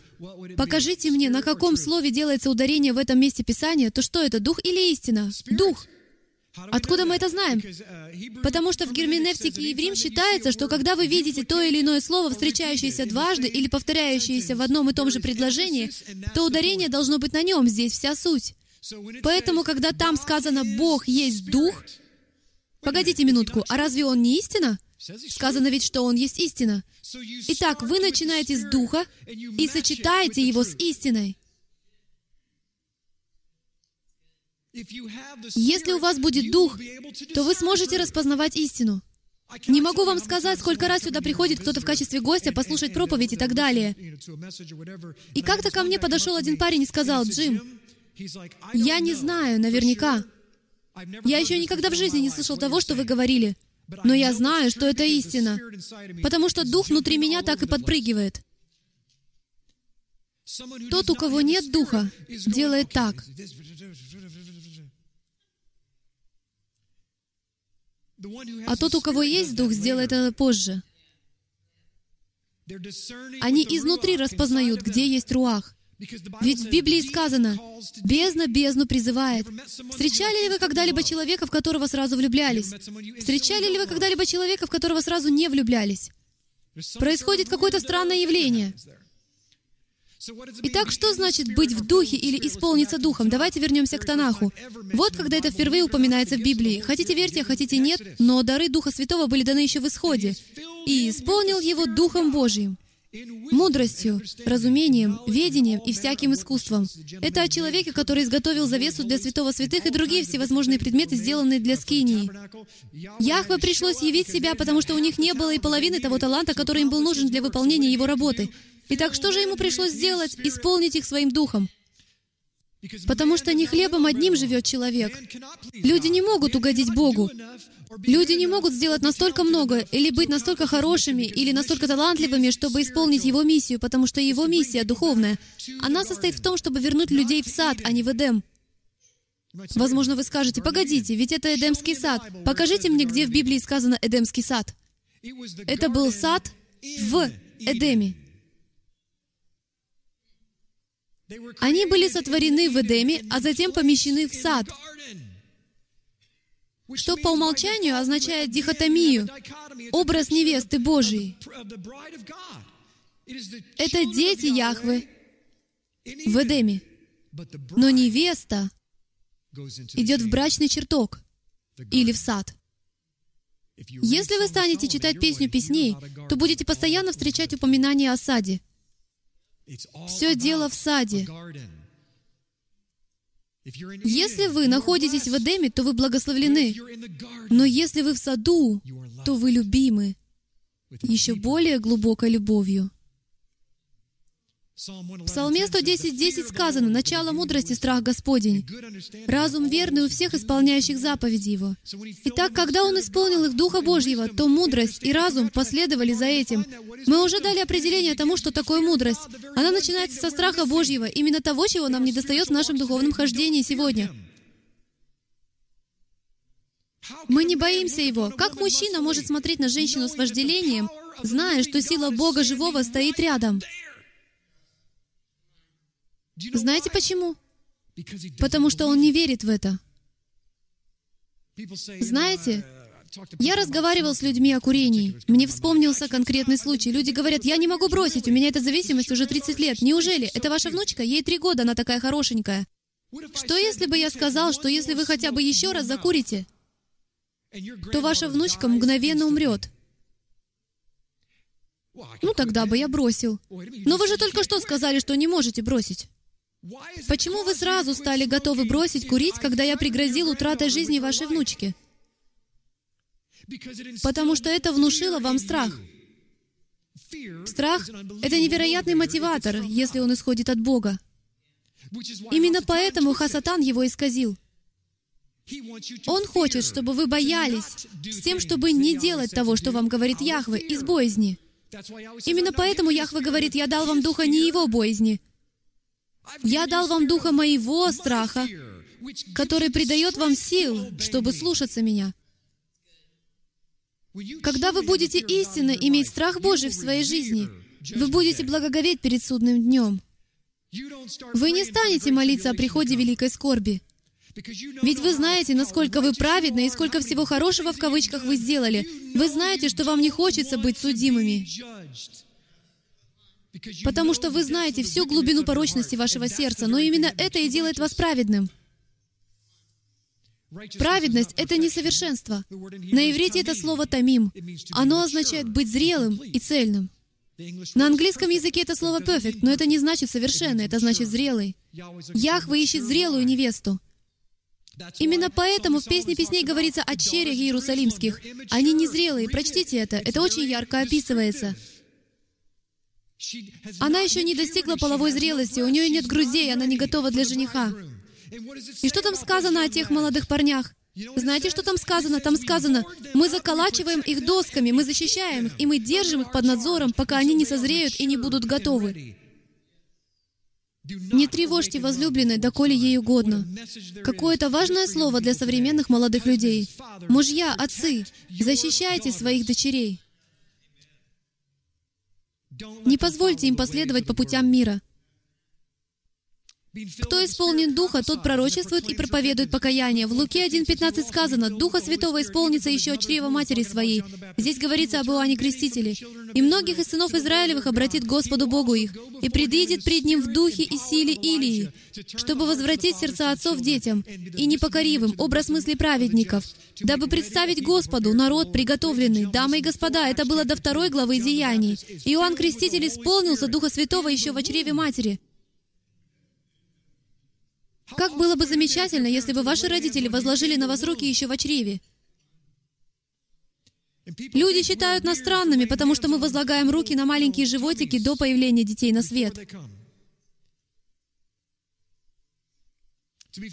«Покажите мне, на каком слове делается ударение в этом месте Писания, то что это, дух или истина?» Дух. Откуда мы это знаем? Потому что в герменевтике еврим считается, что когда вы видите то или иное слово, встречающееся дважды или повторяющееся в одном и том же предложении, то ударение должно быть на нем, здесь вся суть. Поэтому, когда там сказано «Бог есть Дух», погодите минутку, а разве Он не истина? Сказано ведь, что Он есть истина. Итак, вы начинаете с Духа и сочетаете его с истиной. Если у вас будет Дух, то вы сможете распознавать истину. Не могу вам сказать, сколько раз сюда приходит кто-то в качестве гостя послушать проповедь и так далее. И как-то ко мне подошел один парень и сказал, «Джим, я не знаю наверняка. Я еще никогда в жизни не слышал того, что вы говорили. Но я знаю, что это истина, потому что дух внутри меня так и подпрыгивает. Тот, у кого нет духа, делает так. А тот, у кого есть дух, сделает это позже. Они изнутри распознают, где есть руах. Ведь в Библии сказано, «Бездна бездну призывает». Встречали ли вы когда-либо человека, в которого сразу влюблялись? Встречали ли вы когда-либо человека, в которого сразу не влюблялись? Происходит какое-то странное явление. Итак, что значит быть в духе или исполниться духом? Давайте вернемся к Танаху. Вот когда это впервые упоминается в Библии. Хотите верьте, хотите нет, но дары Духа Святого были даны еще в Исходе. «И исполнил его Духом Божьим» мудростью, разумением, ведением и всяким искусством. Это о человеке, который изготовил завесу для святого святых и другие всевозможные предметы, сделанные для скинии. Яхве пришлось явить себя, потому что у них не было и половины того таланта, который им был нужен для выполнения его работы. Итак, что же ему пришлось сделать? Исполнить их своим духом. Потому что не хлебом одним живет человек. Люди не могут угодить Богу. Люди не могут сделать настолько много, или быть настолько хорошими, или настолько талантливыми, чтобы исполнить Его миссию, потому что Его миссия духовная. Она состоит в том, чтобы вернуть людей в сад, а не в Эдем. Возможно, вы скажете, погодите, ведь это Эдемский сад. Покажите мне, где в Библии сказано Эдемский сад. Это был сад в Эдеме. Они были сотворены в Эдеме, а затем помещены в сад что по умолчанию означает дихотомию, образ невесты Божией. Это дети Яхвы в Эдеме. Но невеста идет в брачный чертог или в сад. Если вы станете читать песню песней, то будете постоянно встречать упоминания о саде. Все дело в саде. Если вы находитесь в Эдеме, то вы благословлены. Но если вы в саду, то вы любимы еще более глубокой любовью. В Псалме 110.10 10 сказано, «Начало мудрости — страх Господень, разум верный у всех исполняющих заповеди Его». Итак, когда Он исполнил их Духа Божьего, то мудрость и разум последовали за этим. Мы уже дали определение тому, что такое мудрость. Она начинается со страха Божьего, именно того, чего нам недостает в нашем духовном хождении сегодня. Мы не боимся Его. Как мужчина может смотреть на женщину с вожделением, зная, что сила Бога Живого стоит рядом? Знаете почему? Потому что он не верит в это. Знаете, я разговаривал с людьми о курении. Мне вспомнился конкретный случай. Люди говорят, я не могу бросить, у меня эта зависимость уже 30 лет. Неужели? Это ваша внучка? Ей три года, она такая хорошенькая. Что если бы я сказал, что если вы хотя бы еще раз закурите, то ваша внучка мгновенно умрет? Ну, тогда бы я бросил. Но вы же только что сказали, что не можете бросить. Почему вы сразу стали готовы бросить курить, когда я пригрозил утратой жизни вашей внучки? Потому что это внушило вам страх. Страх — это невероятный мотиватор, если он исходит от Бога. Именно поэтому Хасатан его исказил. Он хочет, чтобы вы боялись, с тем, чтобы не делать того, что вам говорит Яхве, из боязни. Именно поэтому Яхве говорит, «Я дал вам духа не его боязни. Я дал вам духа моего страха, который придает вам сил, чтобы слушаться меня». Когда вы будете истинно иметь страх Божий в своей жизни, вы будете благоговеть перед судным днем. Вы не станете молиться о приходе великой скорби. Ведь вы знаете, насколько вы праведны и сколько всего хорошего в кавычках вы сделали. Вы знаете, что вам не хочется быть судимыми. Потому что вы знаете всю глубину порочности вашего сердца, но именно это и делает вас праведным. Праведность — это несовершенство. На иврите это слово «тамим». Оно означает быть зрелым и цельным. На английском языке это слово «perfect», но это не значит «совершенный», это значит «зрелый». Яхве ищет зрелую невесту. Именно поэтому в «Песне песней» говорится о черях иерусалимских. Они незрелые. Прочтите это. Это очень ярко описывается. Она еще не достигла половой зрелости, у нее нет грудей, она не готова для жениха. И что там сказано о тех молодых парнях? Знаете, что там сказано? Там сказано, мы заколачиваем их досками, мы защищаем их, и мы держим их под надзором, пока они не созреют и не будут готовы. Не тревожьте возлюбленной, доколе ей угодно. Какое-то важное слово для современных молодых людей. Мужья, отцы, защищайте своих дочерей. Не позвольте им последовать по путям мира. Кто исполнен Духа, тот пророчествует и проповедует покаяние. В Луке 1.15 сказано, «Духа Святого исполнится еще от чрева матери своей». Здесь говорится об Иоанне Крестителе. «И многих из сынов Израилевых обратит Господу Богу их, и предидет пред Ним в духе и силе Илии, чтобы возвратить сердца отцов детям, и непокоривым образ мысли праведников, дабы представить Господу народ приготовленный. Дамы и господа, это было до второй главы Деяний. Иоанн Креститель исполнился Духа Святого еще в чреве матери. Как было бы замечательно, если бы ваши родители возложили на вас руки еще в чреве. Люди считают нас странными, потому что мы возлагаем руки на маленькие животики до появления детей на свет.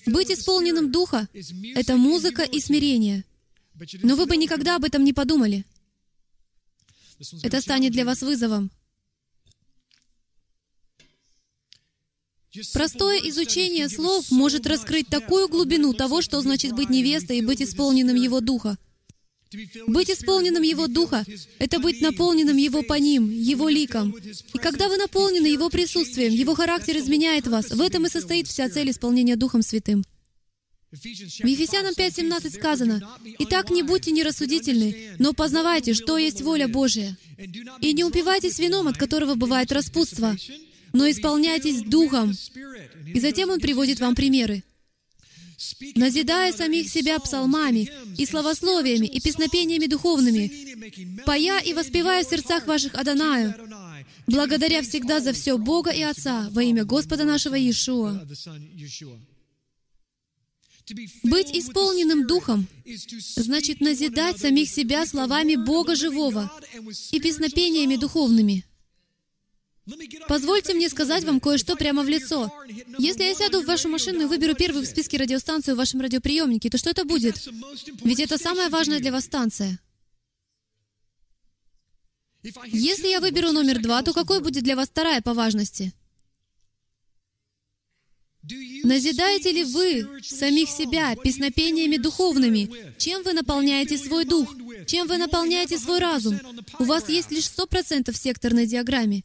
Быть исполненным Духа — это музыка и смирение. Но вы бы никогда об этом не подумали. Это станет для вас вызовом. Простое изучение слов может раскрыть такую глубину того, что значит быть невестой и быть исполненным Его Духа. Быть исполненным Его Духа — это быть наполненным Его по ним, Его ликом. И когда вы наполнены Его присутствием, Его характер изменяет вас. В этом и состоит вся цель исполнения Духом Святым. В Ефесянам 5.17 сказано, «Итак, не будьте нерассудительны, но познавайте, что есть воля Божия, и не упивайтесь вином, от которого бывает распутство, но исполняйтесь Духом. И затем Он приводит вам примеры. Назидая самих себя псалмами и словословиями и песнопениями духовными, поя и воспевая в сердцах ваших Адонаю, благодаря всегда за все Бога и Отца во имя Господа нашего Иешуа. Быть исполненным Духом значит назидать самих себя словами Бога Живого и песнопениями духовными — Позвольте мне сказать вам кое-что прямо в лицо. Если я сяду в вашу машину и выберу первую в списке радиостанцию в вашем радиоприемнике, то что это будет? Ведь это самая важная для вас станция. Если я выберу номер два, то какой будет для вас вторая по важности? Назидаете ли вы самих себя песнопениями духовными? Чем вы наполняете свой дух? Чем вы наполняете свой разум? У вас есть лишь 100% в секторной диаграмме.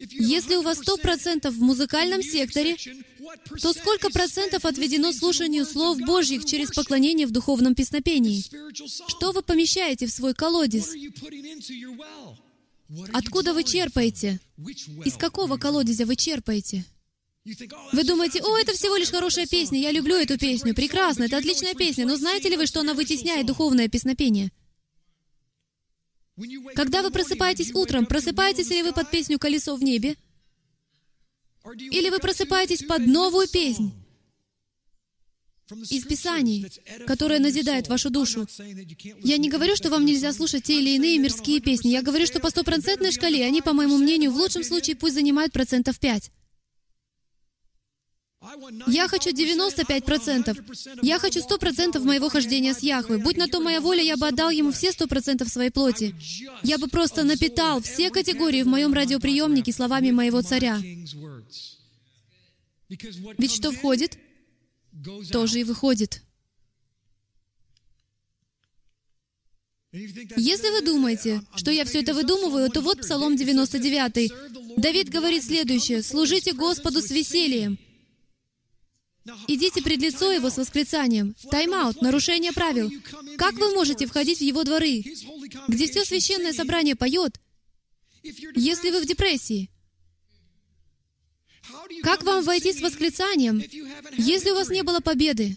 Если у вас 100% в музыкальном секторе, то сколько процентов отведено слушанию слов Божьих через поклонение в духовном песнопении? Что вы помещаете в свой колодец? Откуда вы черпаете? Из какого колодезя вы черпаете? Вы думаете, о, это всего лишь хорошая песня, я люблю эту песню, прекрасно, это отличная песня, но знаете ли вы, что она вытесняет духовное песнопение? Когда вы просыпаетесь утром, просыпаетесь ли вы под песню «Колесо в небе»? Или вы просыпаетесь под новую песнь из Писаний, которая назидает вашу душу. Я не говорю, что вам нельзя слушать те или иные мирские песни. Я говорю, что по стопроцентной шкале они, по моему мнению, в лучшем случае пусть занимают процентов пять. Я хочу 95%. Я хочу 100% моего хождения с Яхвой. Будь на то моя воля, я бы отдал Ему все 100% своей плоти. Я бы просто напитал все категории в моем радиоприемнике словами моего царя. Ведь что входит, тоже и выходит. Если вы думаете, что я все это выдумываю, то вот Псалом 99. Давид говорит следующее. «Служите Господу с весельем». Идите пред лицо Его с восклицанием. Тайм-аут, нарушение правил. Как вы можете входить в Его дворы, где все священное собрание поет, если вы в депрессии? Как вам войти с восклицанием, если у вас не было победы?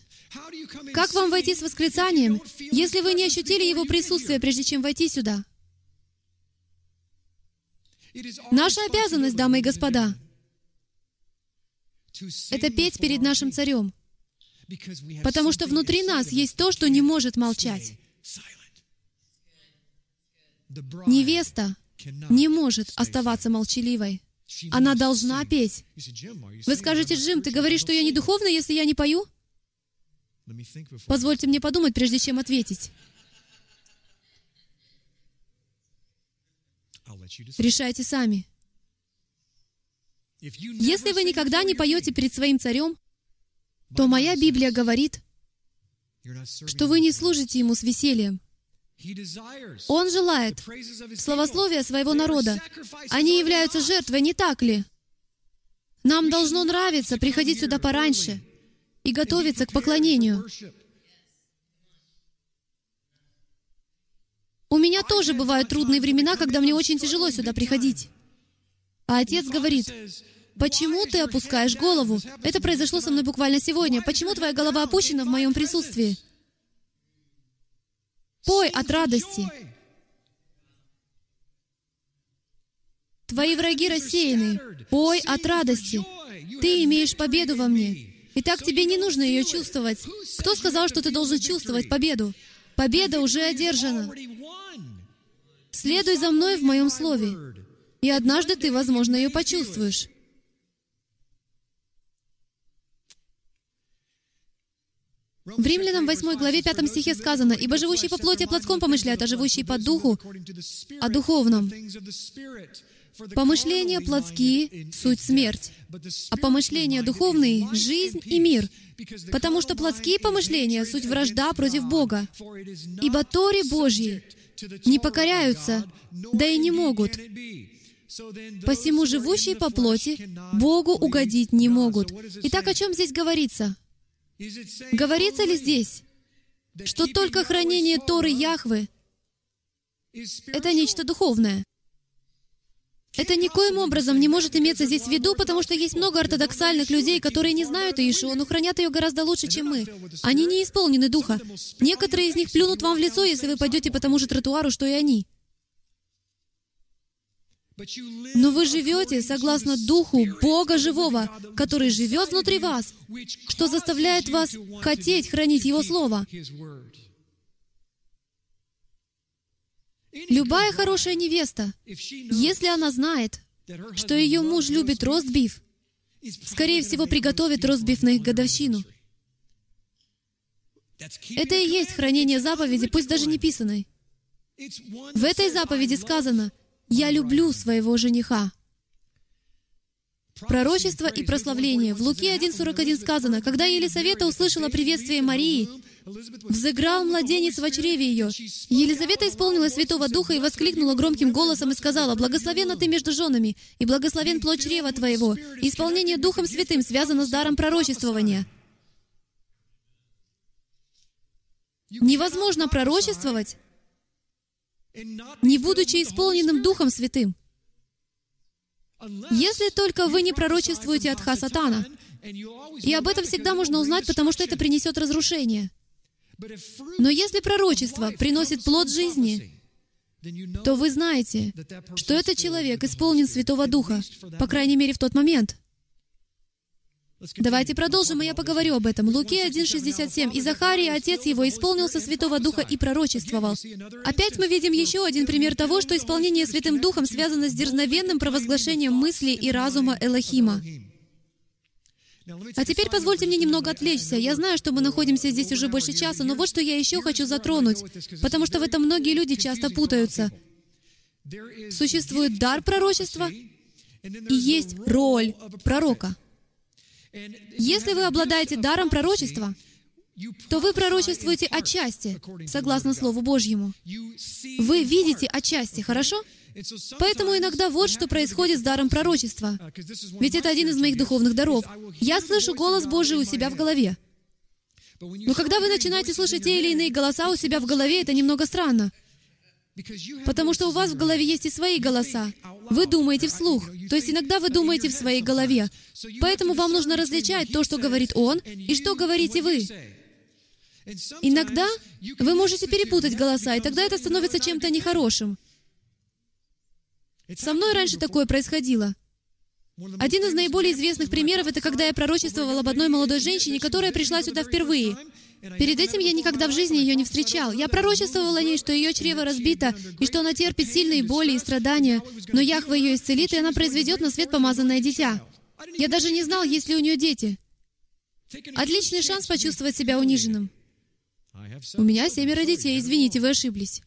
Как вам войти с восклицанием, если вы не ощутили Его присутствие, прежде чем войти сюда? Наша обязанность, дамы и господа, это петь перед нашим царем, потому что внутри нас есть то, что не может молчать. Невеста не может оставаться молчаливой. Она должна петь. Вы скажете, Джим, ты говоришь, что я не духовна, если я не пою? Позвольте мне подумать, прежде чем ответить. Решайте сами. Если вы никогда не поете перед своим царем, то моя Библия говорит, что вы не служите ему с весельем. Он желает словословия своего народа. Они являются жертвой, не так ли? Нам должно нравиться приходить сюда пораньше и готовиться к поклонению. У меня тоже бывают трудные времена, когда мне очень тяжело сюда приходить. А отец говорит, Почему ты опускаешь голову? Это произошло со мной буквально сегодня. Почему твоя голова опущена в моем присутствии? Пой от радости. Твои враги рассеяны. Пой от радости. Ты имеешь победу во мне. Итак, тебе не нужно ее чувствовать. Кто сказал, что ты должен чувствовать победу? Победа уже одержана. Следуй за мной в моем слове. И однажды ты, возможно, ее почувствуешь. В Римлянам 8 главе 5 стихе сказано, «Ибо живущий по плоти плотском помышляет, а живущий по духу о духовном. Помышления плотские — суть смерть, а помышления духовные — жизнь и мир, потому что плотские помышления — суть вражда против Бога. Ибо Торе Божьи не покоряются, да и не могут. Посему живущие по плоти Богу угодить не могут. Итак, о чем здесь говорится? Говорится ли здесь, что только хранение Торы Яхвы — это нечто духовное? Это никоим образом не может иметься здесь в виду, потому что есть много ортодоксальных людей, которые не знают Иешуа, но хранят ее гораздо лучше, чем мы. Они не исполнены Духа. Некоторые из них плюнут вам в лицо, если вы пойдете по тому же тротуару, что и они. Но вы живете согласно Духу Бога Живого, который живет внутри вас, что заставляет вас хотеть хранить Его Слово. Любая хорошая невеста, если она знает, что ее муж любит ростбиф, скорее всего, приготовит ростбиф на их годовщину. Это и есть хранение заповеди, пусть даже не писанной. В этой заповеди сказано — «Я люблю своего жениха». Пророчество и прославление. В Луке 1.41 сказано, «Когда Елисавета услышала приветствие Марии, взыграл младенец в чреве ее. Елизавета исполнила Святого Духа и воскликнула громким голосом и сказала, «Благословенна ты между женами, и благословен плод чрева твоего». Исполнение Духом Святым связано с даром пророчествования. Невозможно пророчествовать, не будучи исполненным Духом Святым. Если только вы не пророчествуете от Хасатана. И об этом всегда можно узнать, потому что это принесет разрушение. Но если пророчество приносит плод жизни, то вы знаете, что этот человек исполнен Святого Духа, по крайней мере, в тот момент. Давайте продолжим, и я поговорю об этом. Луки 1.67. «И Захарий, отец его, исполнился Святого Духа и пророчествовал». Опять мы видим еще один пример того, что исполнение Святым Духом связано с дерзновенным провозглашением мысли и разума Элохима. А теперь позвольте мне немного отвлечься. Я знаю, что мы находимся здесь уже больше часа, но вот что я еще хочу затронуть, потому что в этом многие люди часто путаются. Существует дар пророчества и есть роль пророка. Если вы обладаете даром пророчества, то вы пророчествуете отчасти, согласно Слову Божьему. Вы видите отчасти, хорошо? Поэтому иногда вот что происходит с даром пророчества. Ведь это один из моих духовных даров. Я слышу голос Божий у себя в голове. Но когда вы начинаете слышать те или иные голоса у себя в голове, это немного странно. Потому что у вас в голове есть и свои голоса. Вы думаете вслух. То есть иногда вы думаете в своей голове. Поэтому вам нужно различать то, что говорит Он, и что говорите вы. Иногда вы можете перепутать голоса, и тогда это становится чем-то нехорошим. Со мной раньше такое происходило. Один из наиболее известных примеров — это когда я пророчествовал об одной молодой женщине, которая пришла сюда впервые. Перед этим я никогда в жизни ее не встречал. Я пророчествовал о ней, что ее чрево разбито, и что она терпит сильные боли и страдания, но Яхва ее исцелит, и она произведет на свет помазанное дитя. Я даже не знал, есть ли у нее дети. Отличный шанс почувствовать себя униженным. У меня семеро детей, извините, вы ошиблись.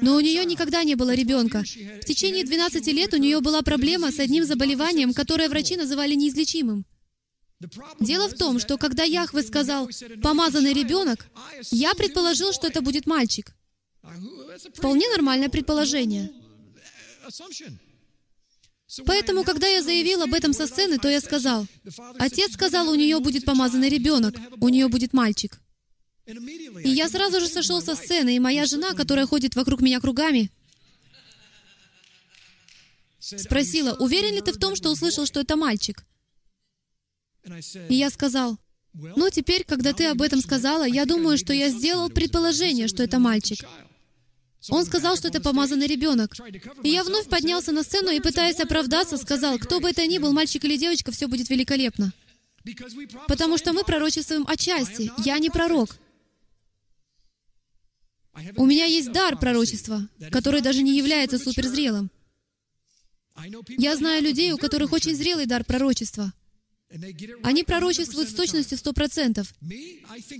Но у нее никогда не было ребенка. В течение 12 лет у нее была проблема с одним заболеванием, которое врачи называли неизлечимым. Дело в том, что когда Яхве сказал «помазанный ребенок», я предположил, что это будет мальчик. Вполне нормальное предположение. Поэтому, когда я заявил об этом со сцены, то я сказал, «Отец сказал, у нее будет помазанный ребенок, у нее будет мальчик». И я сразу же сошел со сцены, и моя жена, которая ходит вокруг меня кругами, спросила, уверен ли ты в том, что услышал, что это мальчик? И я сказал, ну, теперь, когда ты об этом сказала, я думаю, что я сделал предположение, что это мальчик. Он сказал, что это помазанный ребенок. И я вновь поднялся на сцену и, пытаясь оправдаться, сказал, кто бы это ни был, мальчик или девочка, все будет великолепно. Потому что мы пророчествуем отчасти. Я не пророк. У меня есть дар пророчества, который даже не является суперзрелым. Я знаю людей, у которых очень зрелый дар пророчества. Они пророчествуют с точностью сто процентов.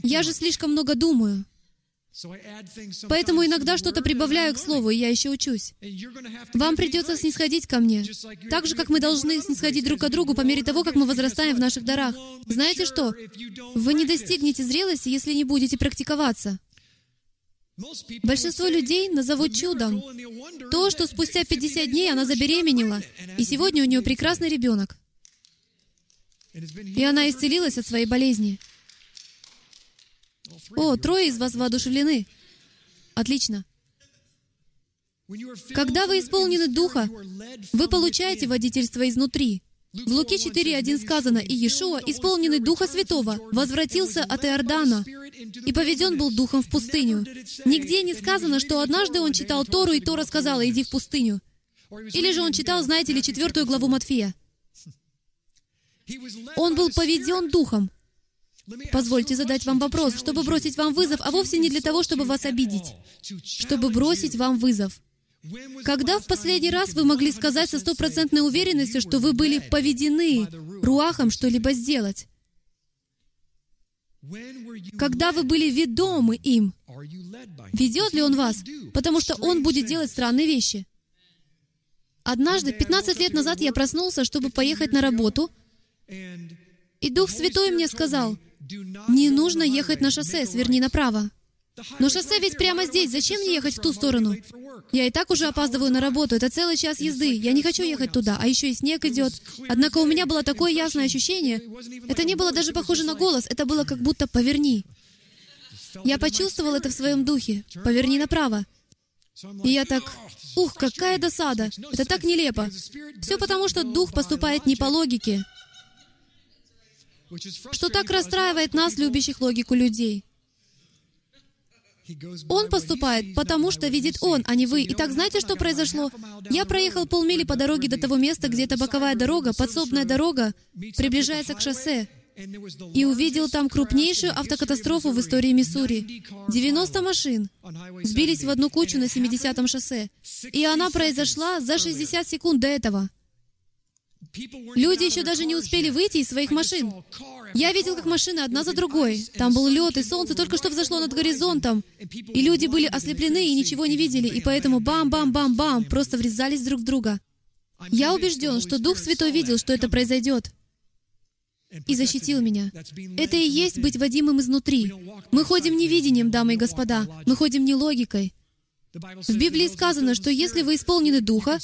Я же слишком много думаю. Поэтому иногда что-то прибавляю к слову, и я еще учусь. Вам придется снисходить ко мне, так же, как мы должны снисходить друг к другу по мере того, как мы возрастаем в наших дарах. Знаете что? Вы не достигнете зрелости, если не будете практиковаться. Большинство людей назовут чудом то, что спустя 50 дней она забеременела, и сегодня у нее прекрасный ребенок. И она исцелилась от своей болезни. О, трое из вас воодушевлены. Отлично. Когда вы исполнены Духа, вы получаете водительство изнутри. В Луке 4.1 сказано, «И Иешуа, исполненный Духа Святого, возвратился от Иордана, и поведен был Духом в пустыню». Нигде не сказано, что однажды он читал Тору, и Тора сказала, «Иди в пустыню». Или же он читал, знаете ли, четвертую главу Матфея. Он был поведен Духом. Позвольте задать вам вопрос, чтобы бросить вам вызов, а вовсе не для того, чтобы вас обидеть, чтобы бросить вам вызов. Когда в последний раз вы могли сказать со стопроцентной уверенностью, что вы были поведены руахом что-либо сделать? Когда вы были ведомы им? Ведет ли он вас? Потому что он будет делать странные вещи. Однажды, 15 лет назад, я проснулся, чтобы поехать на работу, и Дух Святой мне сказал, не нужно ехать на шоссе, сверни направо. Но шоссе ведь прямо здесь, зачем мне ехать в ту сторону? Я и так уже опаздываю на работу, это целый час езды, я не хочу ехать туда, а еще и снег идет. Однако у меня было такое ясное ощущение, это не было даже похоже на голос, это было как будто «поверни». Я почувствовал это в своем духе, «поверни направо». И я так, ух, какая досада, это так нелепо. Все потому, что Дух поступает не по логике, что так расстраивает нас, любящих логику людей. Он поступает, потому что видит Он, а не вы. Итак, знаете, что произошло? Я проехал полмили по дороге до того места, где эта боковая дорога, подсобная дорога, приближается к шоссе, и увидел там крупнейшую автокатастрофу в истории Миссури. 90 машин сбились в одну кучу на 70-м шоссе. И она произошла за 60 секунд до этого. Люди еще даже не успели выйти из своих машин. Я видел, как машины одна за другой. Там был лед, и солнце только что взошло над горизонтом. И люди были ослеплены и ничего не видели, и поэтому бам-бам-бам-бам просто врезались друг в друга. Я убежден, что Дух Святой видел, что это произойдет, и защитил меня. Это и есть быть водимым изнутри. Мы ходим не видением, дамы и господа. Мы ходим не логикой. В Библии сказано, что если вы исполнены Духа,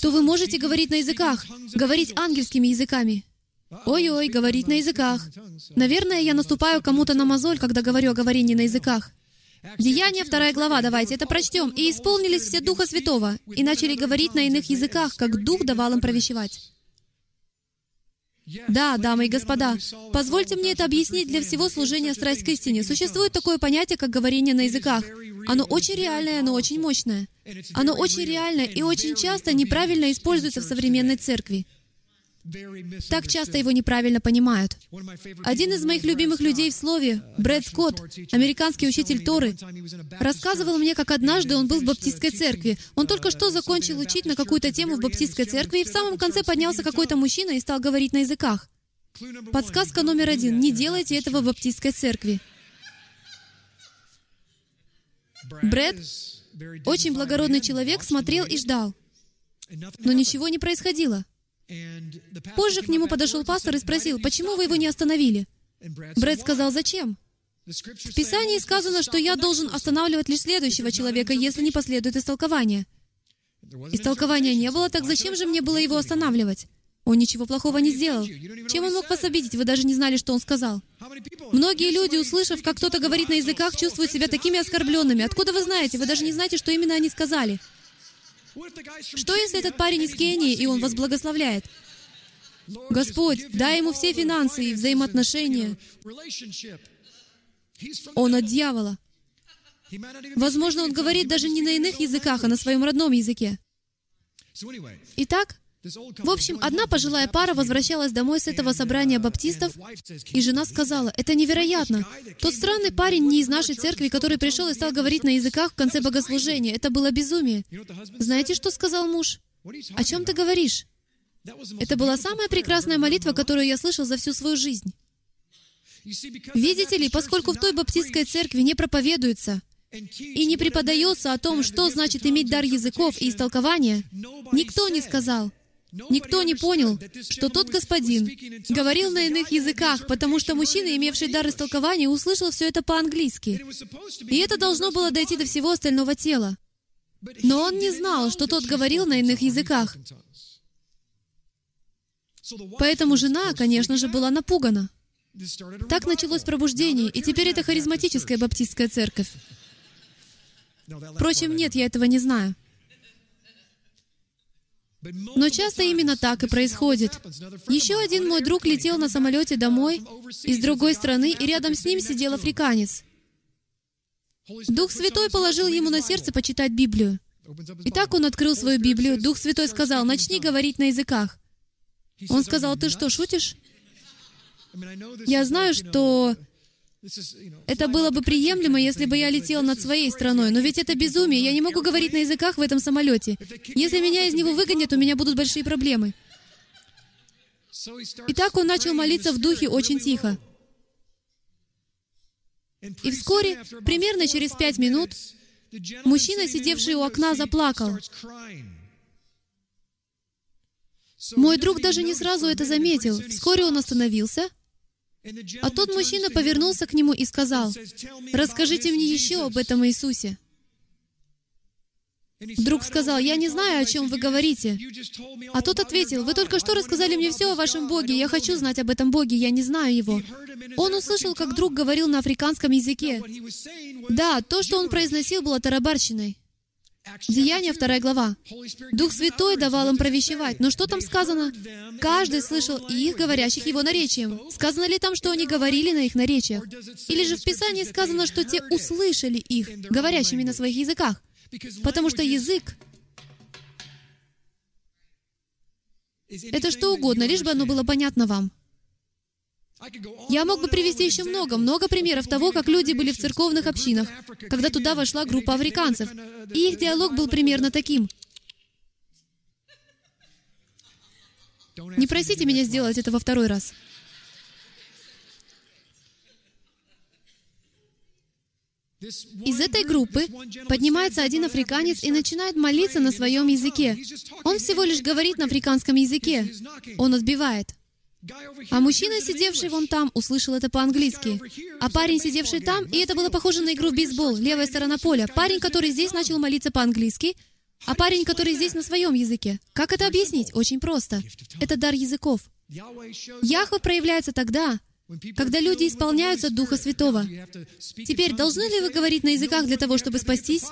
то вы можете говорить на языках, говорить ангельскими языками. Ой-ой, говорить на языках. Наверное, я наступаю кому-то на мозоль, когда говорю о говорении на языках. Деяние, вторая глава, давайте это прочтем. «И исполнились все Духа Святого, и начали говорить на иных языках, как Дух давал им провещевать». Да, дамы и господа, позвольте мне это объяснить для всего служения «Страсть к истине». Существует такое понятие, как говорение на языках. Оно очень реальное, оно очень мощное. Оно очень реальное и очень часто неправильно используется в современной церкви. Так часто его неправильно понимают. Один из моих любимых людей в слове, Брэд Скотт, американский учитель Торы, рассказывал мне, как однажды он был в баптистской церкви. Он только что закончил учить на какую-то тему в баптистской церкви, и в самом конце поднялся какой-то мужчина и стал говорить на языках. Подсказка номер один. Не делайте этого в баптистской церкви. Брэд, очень благородный человек, смотрел и ждал. Но ничего не происходило. Позже к нему подошел пастор и спросил, почему вы его не остановили? Брэд сказал, зачем? В Писании сказано, что я должен останавливать лишь следующего человека, если не последует истолкование. Истолкования не было, так зачем же мне было его останавливать? Он ничего плохого не сделал. Чем он мог вас обидеть? Вы даже не знали, что он сказал. Многие люди, услышав, как кто-то говорит на языках, чувствуют себя такими оскорбленными. Откуда вы знаете? Вы даже не знаете, что именно они сказали. Что, если этот парень из Кении, и он вас благословляет? Господь, дай ему все финансы и взаимоотношения. Он от дьявола. Возможно, он говорит даже не на иных языках, а на своем родном языке. Итак, в общем, одна пожилая пара возвращалась домой с этого собрания баптистов, и жена сказала, «Это невероятно! Тот странный парень не из нашей церкви, который пришел и стал говорить на языках в конце богослужения. Это было безумие». Знаете, что сказал муж? «О чем ты говоришь?» Это была самая прекрасная молитва, которую я слышал за всю свою жизнь. Видите ли, поскольку в той баптистской церкви не проповедуется и не преподается о том, что значит иметь дар языков и истолкования, никто не сказал, Никто не понял, что тот господин говорил на иных языках, потому что мужчина, имевший дар истолкования, услышал все это по-английски. И это должно было дойти до всего остального тела. Но он не знал, что тот говорил на иных языках. Поэтому жена, конечно же, была напугана. Так началось пробуждение, и теперь это харизматическая баптистская церковь. Впрочем, нет, я этого не знаю. Но часто именно так и происходит. Еще один мой друг летел на самолете домой из другой страны, и рядом с ним сидел африканец. Дух Святой положил ему на сердце почитать Библию. И так он открыл свою Библию. Дух Святой сказал, начни говорить на языках. Он сказал, ты что, шутишь? Я знаю, что это было бы приемлемо, если бы я летел над своей страной, но ведь это безумие, я не могу говорить на языках в этом самолете. Если меня из него выгонят, у меня будут большие проблемы. И так он начал молиться в духе очень тихо. И вскоре, примерно через пять минут, мужчина, сидевший у окна, заплакал. Мой друг даже не сразу это заметил. Вскоре он остановился — а тот мужчина повернулся к нему и сказал, «Расскажите мне еще об этом Иисусе». Друг сказал, «Я не знаю, о чем вы говорите». А тот ответил, «Вы только что рассказали мне все о вашем Боге. Я хочу знать об этом Боге, я не знаю его». Он услышал, как друг говорил на африканском языке. Да, то, что он произносил, было тарабарщиной. Деяние, вторая глава. Дух Святой давал им провещевать. Но что там сказано? Каждый слышал их, говорящих его наречием. Сказано ли там, что они говорили на их наречиях? Или же в Писании сказано, что те услышали их, говорящими на своих языках? Потому что язык — это что угодно, лишь бы оно было понятно вам. Я мог бы привести еще много, много примеров того, как люди были в церковных общинах, когда туда вошла группа африканцев, и их диалог был примерно таким. Не просите меня сделать это во второй раз. Из этой группы поднимается один африканец и начинает молиться на своем языке. Он всего лишь говорит на африканском языке. Он отбивает. А мужчина, сидевший вон там, услышал это по-английски. А парень, сидевший там, и это было похоже на игру в бейсбол, левая сторона поля. Парень, который здесь начал молиться по-английски, а парень, который здесь на своем языке. Как это объяснить? Очень просто. Это дар языков. Яхва проявляется тогда, когда люди исполняются Духа Святого. Теперь, должны ли вы говорить на языках для того, чтобы спастись?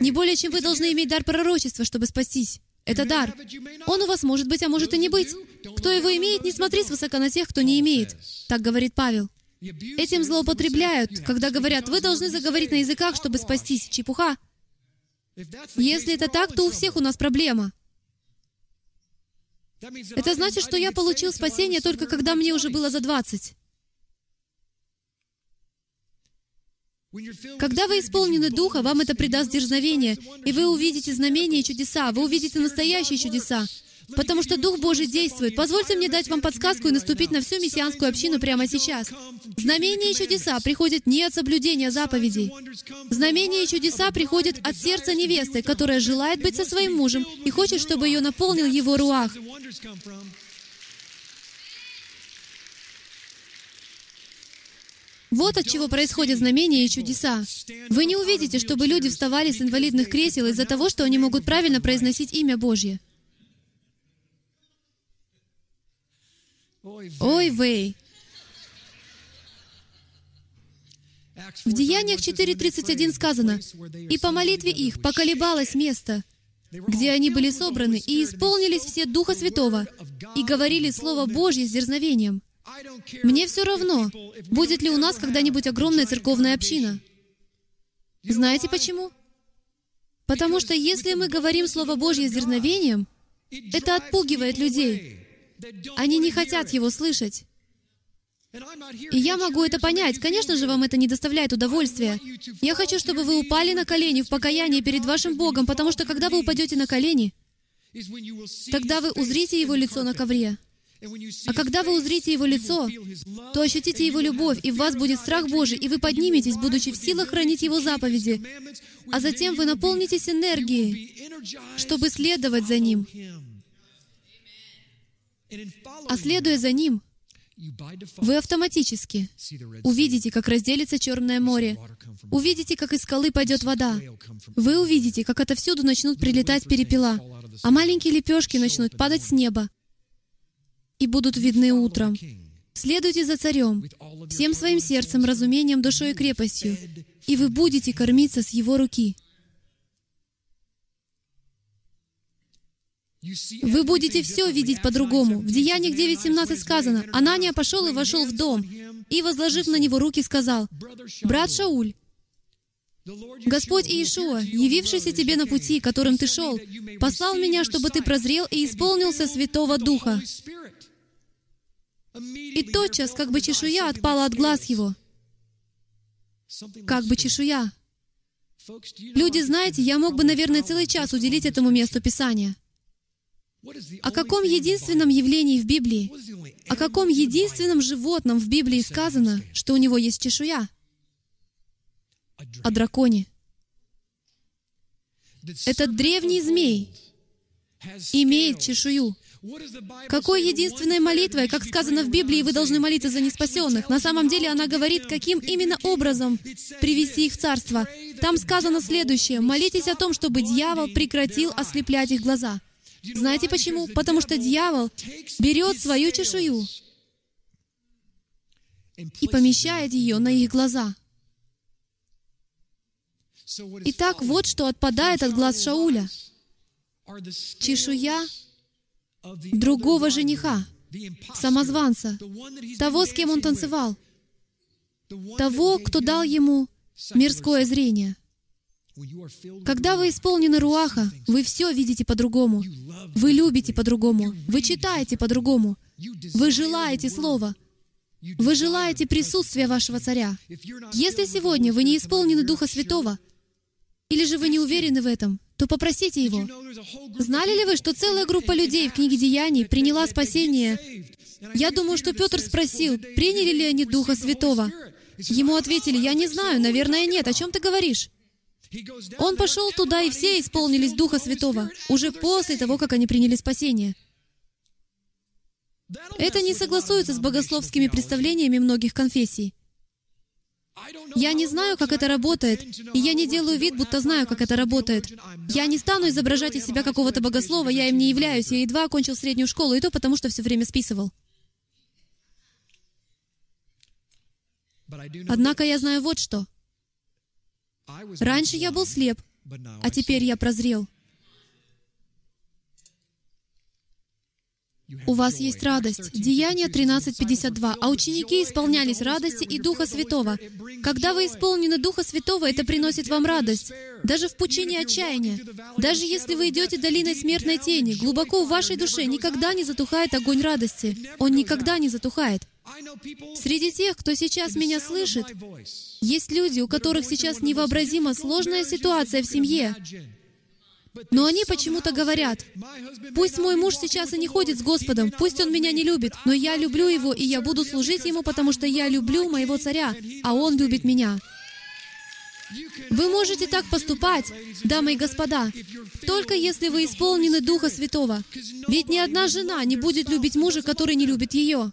Не более, чем вы должны иметь дар пророчества, чтобы спастись. Это дар. Он у вас может быть, а может и не быть. Кто его имеет, не смотри свысока на тех, кто не имеет. Так говорит Павел. Этим злоупотребляют, когда говорят, вы должны заговорить на языках, чтобы спастись. Чепуха. Если это так, то у всех у нас проблема. Это значит, что я получил спасение только когда мне уже было за 20. Когда вы исполнены Духа, вам это придаст дерзновение, и вы увидите знамения и чудеса, вы увидите настоящие чудеса, потому что Дух Божий действует. Позвольте мне дать вам подсказку и наступить на всю мессианскую общину прямо сейчас. Знамения и чудеса приходят не от соблюдения заповедей. Знамения и чудеса приходят от сердца невесты, которая желает быть со своим мужем и хочет, чтобы ее наполнил его руах. Вот от чего происходят знамения и чудеса. Вы не увидите, чтобы люди вставали с инвалидных кресел из-за того, что они могут правильно произносить имя Божье. Ой, Вэй. В Деяниях 4.31 сказано, «И по молитве их поколебалось место, где они были собраны, и исполнились все Духа Святого, и говорили Слово Божье с дерзновением». Мне все равно, будет ли у нас когда-нибудь огромная церковная община. Знаете почему? Потому что если мы говорим Слово Божье с дерзновением, это отпугивает людей. Они не хотят его слышать. И я могу это понять. Конечно же, вам это не доставляет удовольствия. Я хочу, чтобы вы упали на колени в покаянии перед вашим Богом, потому что когда вы упадете на колени, тогда вы узрите Его лицо на ковре. А когда вы узрите Его лицо, то ощутите Его любовь, и в вас будет страх Божий, и вы подниметесь, будучи в силах хранить Его заповеди. А затем вы наполнитесь энергией, чтобы следовать за Ним. А следуя за Ним, вы автоматически увидите, как разделится Черное море, увидите, как из скалы пойдет вода, вы увидите, как отовсюду начнут прилетать перепела, а маленькие лепешки начнут падать с неба, и будут видны утром. Следуйте за царем, всем своим сердцем, разумением, душой и крепостью, и вы будете кормиться с его руки. Вы будете все видеть по-другому. В Деяниях 9.17 сказано, «Анания пошел и вошел в дом, и, возложив на него руки, сказал, «Брат Шауль, Господь Иешуа, явившийся тебе на пути, которым ты шел, послал меня, чтобы ты прозрел и исполнился Святого Духа. И тотчас, как бы чешуя отпала от глаз его. Как бы чешуя. Люди, знаете, я мог бы, наверное, целый час уделить этому месту Писания. О каком единственном явлении в Библии, о каком единственном животном в Библии сказано, что у него есть чешуя? О драконе. Этот древний змей имеет чешую. Какой единственной молитвой, как сказано в Библии, вы должны молиться за неспасенных? На самом деле она говорит, каким именно образом привести их в Царство. Там сказано следующее. Молитесь о том, чтобы дьявол прекратил ослеплять их глаза. Знаете почему? Потому что дьявол берет свою чешую и помещает ее на их глаза. Итак, вот что отпадает от глаз Шауля. Чешуя другого жениха, самозванца, того, с кем он танцевал, того, кто дал ему мирское зрение. Когда вы исполнены Руаха, вы все видите по-другому. Вы любите по-другому. Вы читаете по-другому. Вы желаете Слова. Вы желаете присутствия вашего Царя. Если сегодня вы не исполнены Духа Святого, или же вы не уверены в этом, то попросите Его. Знали ли вы, что целая группа людей в книге Деяний приняла спасение? Я думаю, что Петр спросил, приняли ли они Духа Святого. Ему ответили, я не знаю, наверное, нет. О чем ты говоришь? Он пошел туда, и все исполнились Духа Святого, уже после того, как они приняли спасение. Это не согласуется с богословскими представлениями многих конфессий. Я не знаю, как это работает, и я не делаю вид, будто знаю, как это работает. Я не стану изображать из себя какого-то богослова, я им не являюсь, я едва окончил среднюю школу, и то потому, что все время списывал. Однако я знаю вот что. Раньше я был слеп, а теперь я прозрел. У вас есть радость. Деяние 13.52. А ученики исполнялись радости и Духа Святого. Когда вы исполнены Духа Святого, это приносит вам радость. Даже в пучине отчаяния. Даже если вы идете долиной смертной тени, глубоко в вашей душе никогда не затухает огонь радости. Он никогда не затухает. Среди тех, кто сейчас меня слышит, есть люди, у которых сейчас невообразимо сложная ситуация в семье. Но они почему-то говорят, пусть мой муж сейчас и не ходит с Господом, пусть он меня не любит, но я люблю его, и я буду служить ему, потому что я люблю моего царя, а он любит меня. Вы можете так поступать, дамы и господа, только если вы исполнены Духа Святого. Ведь ни одна жена не будет любить мужа, который не любит ее.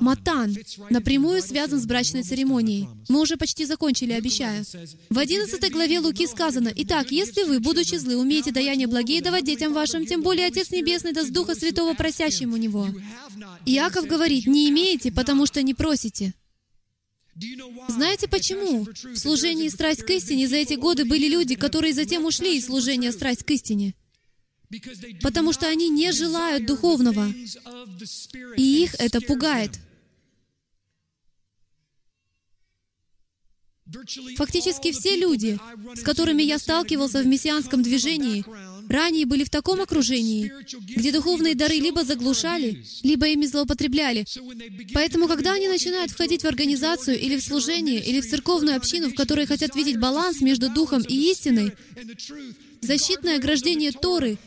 Матан напрямую связан с брачной церемонией. Мы уже почти закончили, обещаю. В 11 главе Луки сказано, «Итак, если вы, будучи злы, умеете даяние благие давать детям вашим, тем более Отец Небесный даст Духа Святого просящему Него». Иаков говорит, «Не имеете, потому что не просите». Знаете почему? В служении «Страсть к истине» за эти годы были люди, которые затем ушли из служения «Страсть к истине» потому что они не желают духовного, и их это пугает. Фактически все люди, с которыми я сталкивался в мессианском движении, ранее были в таком окружении, где духовные дары либо заглушали, либо ими злоупотребляли. Поэтому, когда они начинают входить в организацию или в служение, или в церковную общину, в которой хотят видеть баланс между духом и истиной, защитное ограждение Торы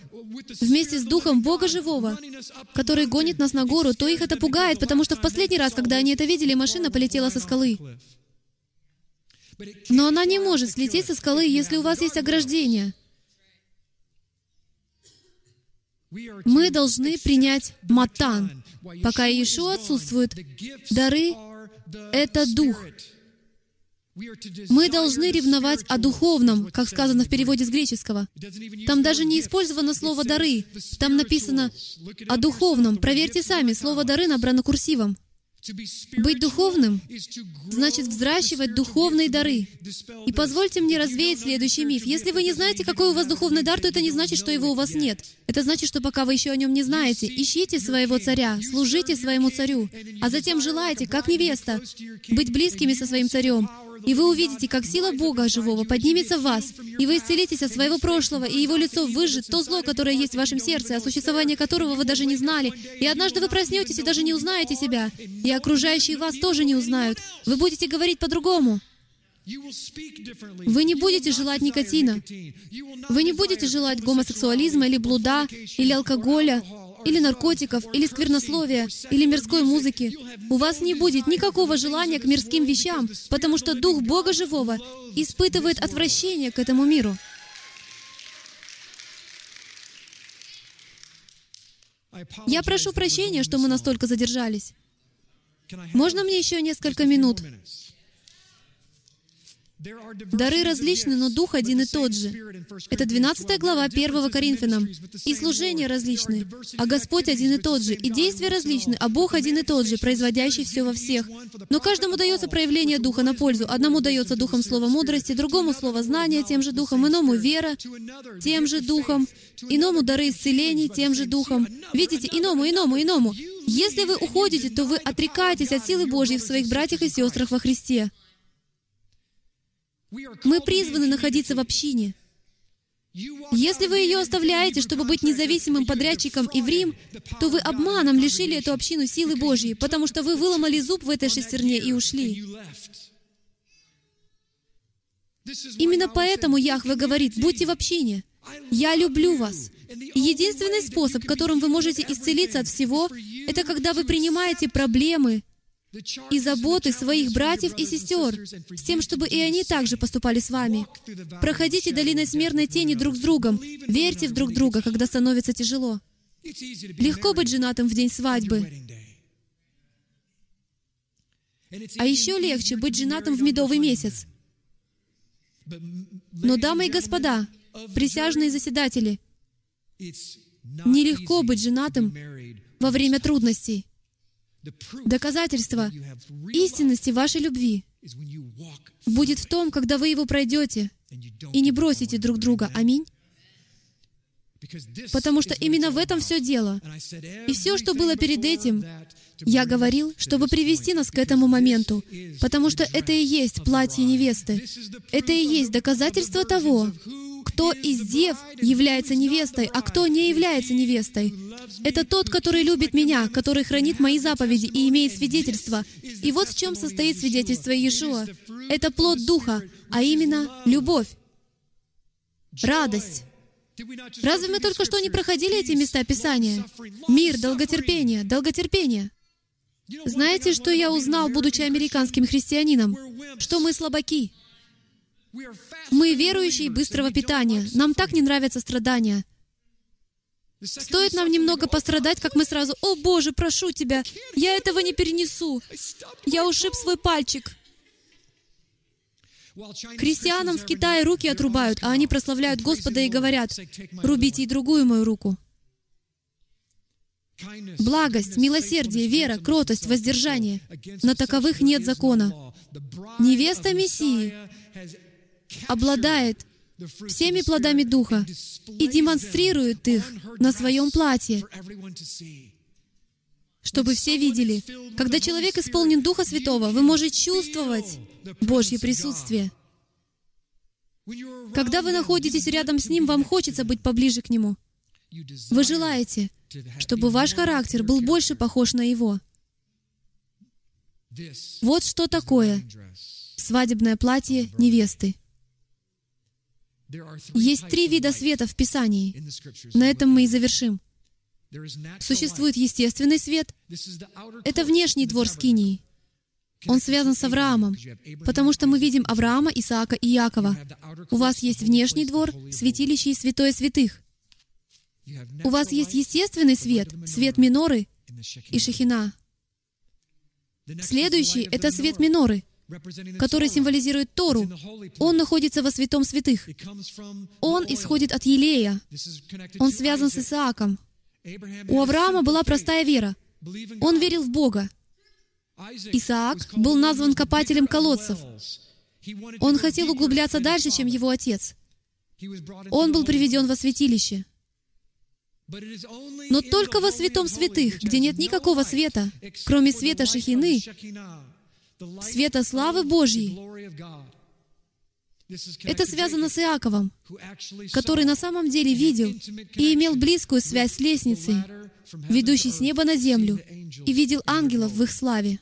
вместе с Духом Бога Живого, который гонит нас на гору, то их это пугает, потому что в последний раз, когда они это видели, машина полетела со скалы. Но она не может слететь со скалы, если у вас есть ограждение. Мы должны принять матан. Пока Иешуа отсутствует, дары — это Дух. Мы должны ревновать о духовном, как сказано в переводе с греческого. Там даже не использовано слово «дары». Там написано о духовном. Проверьте сами, слово «дары» набрано курсивом. Быть духовным значит взращивать духовные дары. И позвольте мне развеять следующий миф. Если вы не знаете, какой у вас духовный дар, то это не значит, что его у вас нет. Это значит, что пока вы еще о нем не знаете, ищите своего царя, служите своему царю, а затем желайте, как невеста, быть близкими со своим царем, и вы увидите, как сила Бога живого поднимется в вас, и вы исцелитесь от своего прошлого, и Его лицо выжжет то зло, которое есть в вашем сердце, о существовании которого вы даже не знали. И однажды вы проснетесь и даже не узнаете себя. И окружающие вас тоже не узнают. Вы будете говорить по-другому. Вы не будете желать никотина. Вы не будете желать гомосексуализма или блуда, или алкоголя, или наркотиков, или сквернословия, или мирской музыки. У вас не будет никакого желания к мирским вещам, потому что Дух Бога Живого испытывает отвращение к этому миру. Я прошу прощения, что мы настолько задержались. Можно мне еще несколько минут? Дары различны, но Дух один и тот же. Это 12 глава 1 Коринфянам. И служения различны, а Господь один и тот же. И действия различны, а Бог один и тот же, производящий все во всех. Но каждому дается проявление Духа на пользу. Одному дается Духом слово мудрости, другому слово знания, тем же Духом, иному вера, тем же Духом, иному дары исцелений, тем же Духом. Видите, иному, иному, иному. Если вы уходите, то вы отрекаетесь от силы Божьей в своих братьях и сестрах во Христе. Мы призваны находиться в общине. Если вы ее оставляете, чтобы быть независимым подрядчиком и в Рим, то вы обманом лишили эту общину силы Божьей, потому что вы выломали зуб в этой шестерне и ушли. Именно поэтому Яхве говорит, будьте в общине. Я люблю вас. Единственный способ, которым вы можете исцелиться от всего, это когда вы принимаете проблемы и заботы своих братьев и сестер, с тем, чтобы и они также поступали с вами. Проходите долиной смертной тени друг с другом, верьте в друг друга, когда становится тяжело. Легко быть женатым в день свадьбы. А еще легче быть женатым в медовый месяц. Но, дамы и господа, присяжные заседатели, нелегко быть женатым во время трудностей. Доказательство истинности вашей любви будет в том, когда вы его пройдете и не бросите друг друга. Аминь. Потому что именно в этом все дело. И все, что было перед этим, я говорил, чтобы привести нас к этому моменту, потому что это и есть платье невесты. Это и есть доказательство того, кто из дев является невестой, а кто не является невестой. Это тот, который любит меня, который хранит мои заповеди и имеет свидетельство. И вот в чем состоит свидетельство Иешуа. Это плод Духа, а именно любовь, радость. Разве мы только что не проходили эти места Писания? Мир, долготерпение, долготерпение. Знаете, что я узнал, будучи американским христианином? Что мы слабаки. Мы верующие быстрого питания. Нам так не нравятся страдания. Стоит нам немного пострадать, как мы сразу, «О, Боже, прошу Тебя, я этого не перенесу. Я ушиб свой пальчик». Христианам в Китае руки отрубают, а они прославляют Господа и говорят, «Рубите и другую мою руку». Благость, милосердие, вера, кротость, воздержание. На таковых нет закона. Невеста Мессии обладает всеми плодами Духа и демонстрирует их на своем платье, чтобы все видели. Когда человек исполнен Духа Святого, вы можете чувствовать Божье присутствие. Когда вы находитесь рядом с Ним, вам хочется быть поближе к Нему. Вы желаете, чтобы ваш характер был больше похож на Его. Вот что такое свадебное платье невесты. Есть три вида света в Писании. На этом мы и завершим. Существует естественный свет. Это внешний двор Скинии. Он связан с Авраамом, потому что мы видим Авраама, Исаака и Иакова. У вас есть внешний двор, святилище и святое святых. У вас есть естественный свет, свет миноры и шахина. Следующий — это свет миноры, который символизирует Тору. Он находится во святом святых. Он исходит от Елея. Он связан с Исааком. У Авраама была простая вера. Он верил в Бога. Исаак был назван копателем колодцев. Он хотел углубляться дальше, чем его отец. Он был приведен во святилище. Но только во святом святых, где нет никакого света, кроме света Шахины, света славы Божьей. Это связано с Иаковом, который на самом деле видел и имел близкую связь с лестницей, ведущей с неба на землю, и видел ангелов в их славе.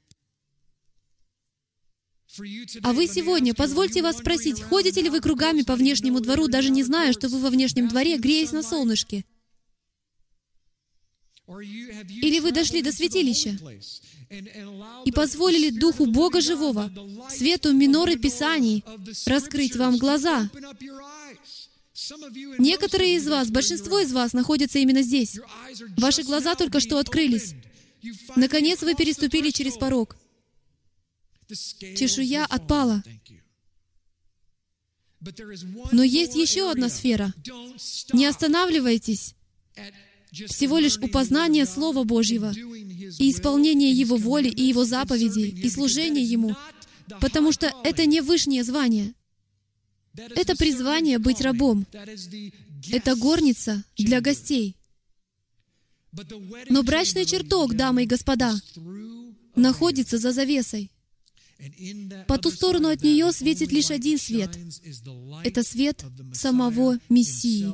А вы сегодня, позвольте вас спросить, ходите ли вы кругами по внешнему двору, даже не зная, что вы во внешнем дворе, греясь на солнышке? Или вы дошли до святилища и позволили Духу Бога Живого, свету миноры Писаний, раскрыть вам глаза. Некоторые из вас, большинство из вас находятся именно здесь. Ваши глаза только что открылись. Наконец вы переступили через порог. Чешуя отпала. Но есть еще одна сфера. Не останавливайтесь всего лишь у познания Слова Божьего и исполнения Его воли и Его заповедей и служения Ему, потому что это не высшее звание. Это призвание быть рабом. Это горница для гостей. Но брачный чертог, дамы и господа, находится за завесой. По ту сторону от нее светит лишь один свет. Это свет самого Мессии,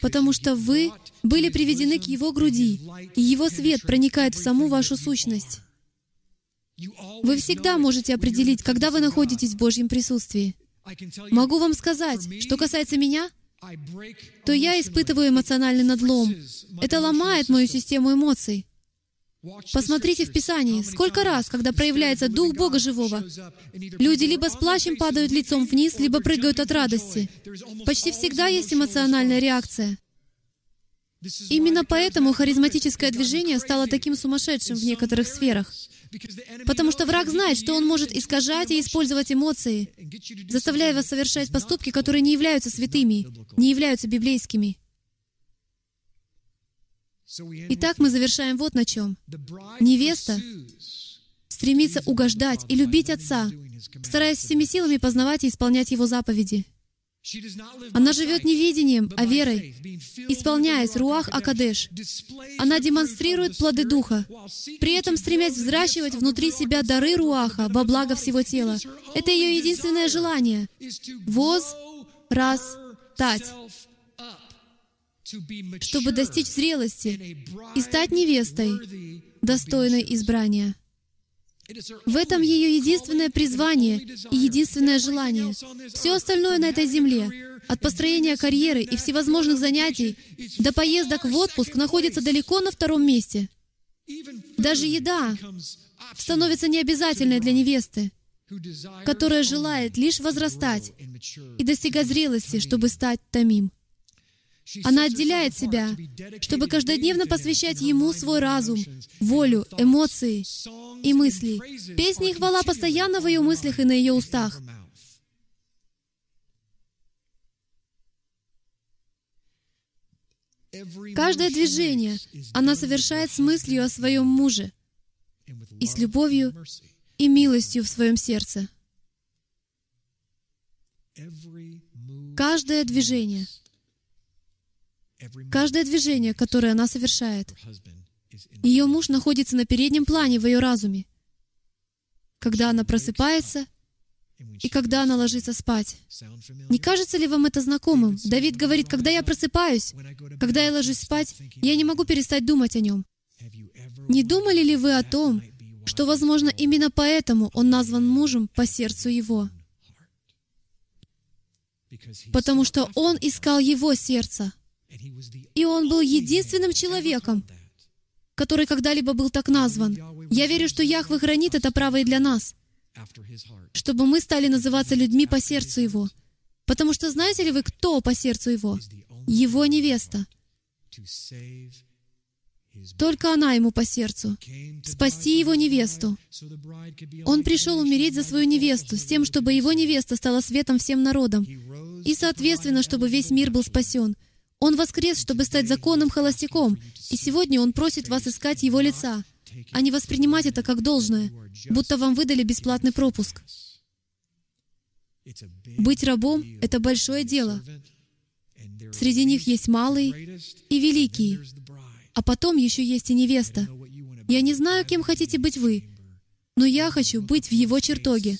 потому что вы были приведены к Его груди, и Его свет проникает в саму вашу сущность. Вы всегда можете определить, когда вы находитесь в Божьем присутствии. Могу вам сказать, что касается меня, то я испытываю эмоциональный надлом. Это ломает мою систему эмоций. Посмотрите в Писании, сколько раз, когда проявляется Дух Бога Живого, люди либо с плачем падают лицом вниз, либо прыгают от радости. Почти всегда есть эмоциональная реакция. Именно поэтому харизматическое движение стало таким сумасшедшим в некоторых сферах. Потому что враг знает, что он может искажать и использовать эмоции, заставляя вас совершать поступки, которые не являются святыми, не являются библейскими. Итак, мы завершаем вот на чем. Невеста стремится угождать и любить Отца, стараясь всеми силами познавать и исполнять Его заповеди. Она живет не видением, а верой, исполняясь Руах Акадеш. Она демонстрирует плоды Духа, при этом стремясь взращивать внутри себя дары Руаха во благо всего тела. Это ее единственное желание — воз, раз, тать чтобы достичь зрелости и стать невестой, достойной избрания. В этом ее единственное призвание и единственное желание. Все остальное на этой земле, от построения карьеры и всевозможных занятий до поездок в отпуск, находится далеко на втором месте. Даже еда становится необязательной для невесты, которая желает лишь возрастать и достигать зрелости, чтобы стать томим. Она отделяет себя, чтобы каждодневно посвящать Ему свой разум, волю, эмоции и мысли. Песни и хвала постоянно в ее мыслях и на ее устах. Каждое движение она совершает с мыслью о своем муже и с любовью и милостью в своем сердце. Каждое движение — Каждое движение, которое она совершает, ее муж находится на переднем плане в ее разуме. Когда она просыпается и когда она ложится спать. Не кажется ли вам это знакомым? Давид говорит, когда я просыпаюсь, когда я ложусь спать, я не могу перестать думать о нем. Не думали ли вы о том, что, возможно, именно поэтому он назван мужем по сердцу его? Потому что он искал его сердце. И он был единственным человеком, который когда-либо был так назван. Я верю, что Яхве хранит это право и для нас, чтобы мы стали называться людьми по сердцу Его. Потому что знаете ли вы, кто по сердцу Его? Его невеста. Только она ему по сердцу. Спасти его невесту. Он пришел умереть за свою невесту, с тем, чтобы его невеста стала светом всем народам. И, соответственно, чтобы весь мир был спасен. Он воскрес, чтобы стать законным холостяком, и сегодня Он просит вас искать Его лица, а не воспринимать это как должное, будто вам выдали бесплатный пропуск. Быть рабом — это большое дело. Среди них есть малые и великие, а потом еще есть и невеста. Я не знаю, кем хотите быть вы, но я хочу быть в Его чертоге.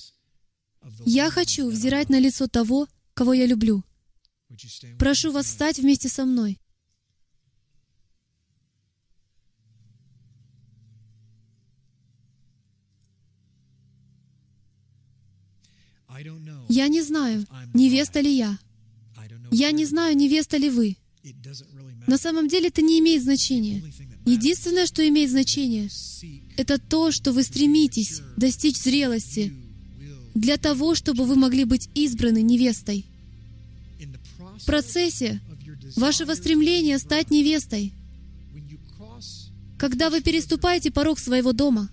Я хочу взирать на лицо того, кого я люблю. Прошу вас встать вместе со мной. Я не знаю, невеста ли я. Я не знаю, невеста ли вы. На самом деле это не имеет значения. Единственное, что имеет значение, это то, что вы стремитесь достичь зрелости для того, чтобы вы могли быть избраны невестой в процессе вашего стремления стать невестой, когда вы переступаете порог своего дома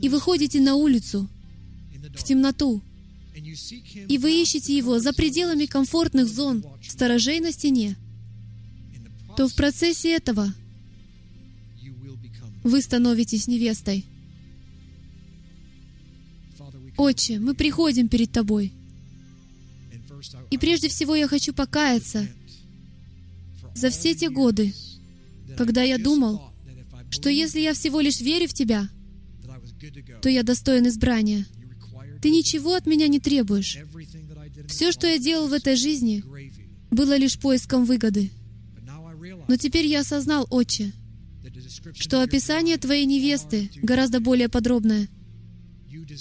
и выходите на улицу, в темноту, и вы ищете его за пределами комфортных зон сторожей на стене, то в процессе этого вы становитесь невестой. Отче, мы приходим перед Тобой — и прежде всего я хочу покаяться за все те годы, когда я думал, что если я всего лишь верю в Тебя, то я достоин избрания. Ты ничего от меня не требуешь. Все, что я делал в этой жизни, было лишь поиском выгоды. Но теперь я осознал, Отче, что описание Твоей невесты гораздо более подробное.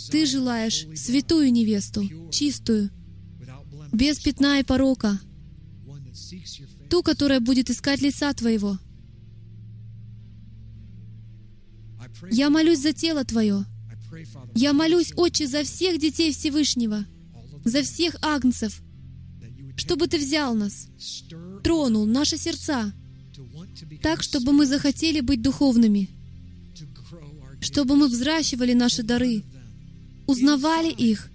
Ты желаешь святую невесту, чистую, без пятна и порока, ту, которая будет искать лица Твоего. Я молюсь за тело Твое. Я молюсь, Отче, за всех детей Всевышнего, за всех агнцев, чтобы Ты взял нас, тронул наши сердца, так, чтобы мы захотели быть духовными, чтобы мы взращивали наши дары, узнавали их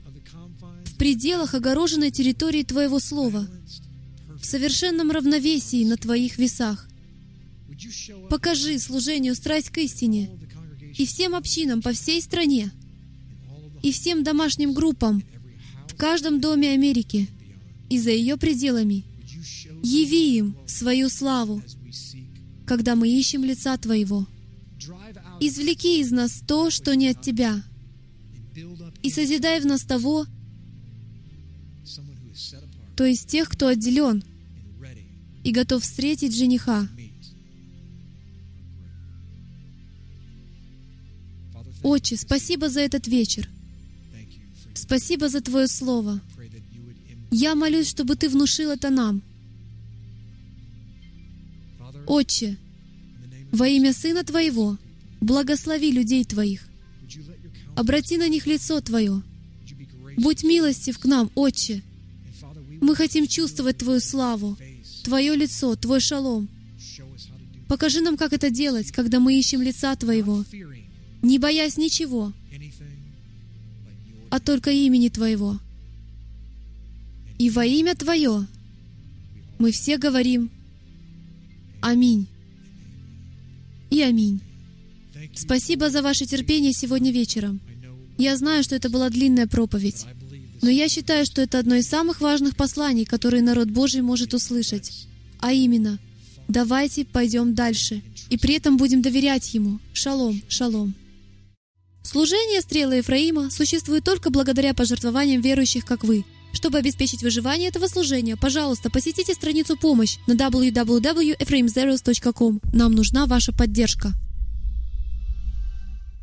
в пределах огороженной территории Твоего Слова, в совершенном равновесии на Твоих весах. Покажи служению страсть к истине и всем общинам по всей стране, и всем домашним группам в каждом доме Америки и за ее пределами. Яви им свою славу, когда мы ищем лица Твоего. Извлеки из нас то, что не от Тебя, и созидай в нас того, то есть тех, кто отделен и готов встретить жениха. Отче, спасибо за этот вечер. Спасибо за Твое Слово. Я молюсь, чтобы Ты внушил это нам. Отче, во имя Сына Твоего, благослови людей Твоих. Обрати на них лицо Твое. Будь милостив к нам, Отче. Мы хотим чувствовать Твою славу, Твое лицо, Твой шалом. Покажи нам, как это делать, когда мы ищем лица Твоего, не боясь ничего, а только имени Твоего. И во имя Твое мы все говорим Аминь. И аминь. Спасибо за ваше терпение сегодня вечером. Я знаю, что это была длинная проповедь, но я считаю, что это одно из самых важных посланий, которые народ Божий может услышать. А именно, давайте пойдем дальше, и при этом будем доверять Ему. Шалом, шалом. Служение стрелы Ефраима существует только благодаря пожертвованиям верующих, как вы — чтобы обеспечить выживание этого служения, пожалуйста, посетите страницу «Помощь» на www.ephraimzeros.com. Нам нужна ваша поддержка.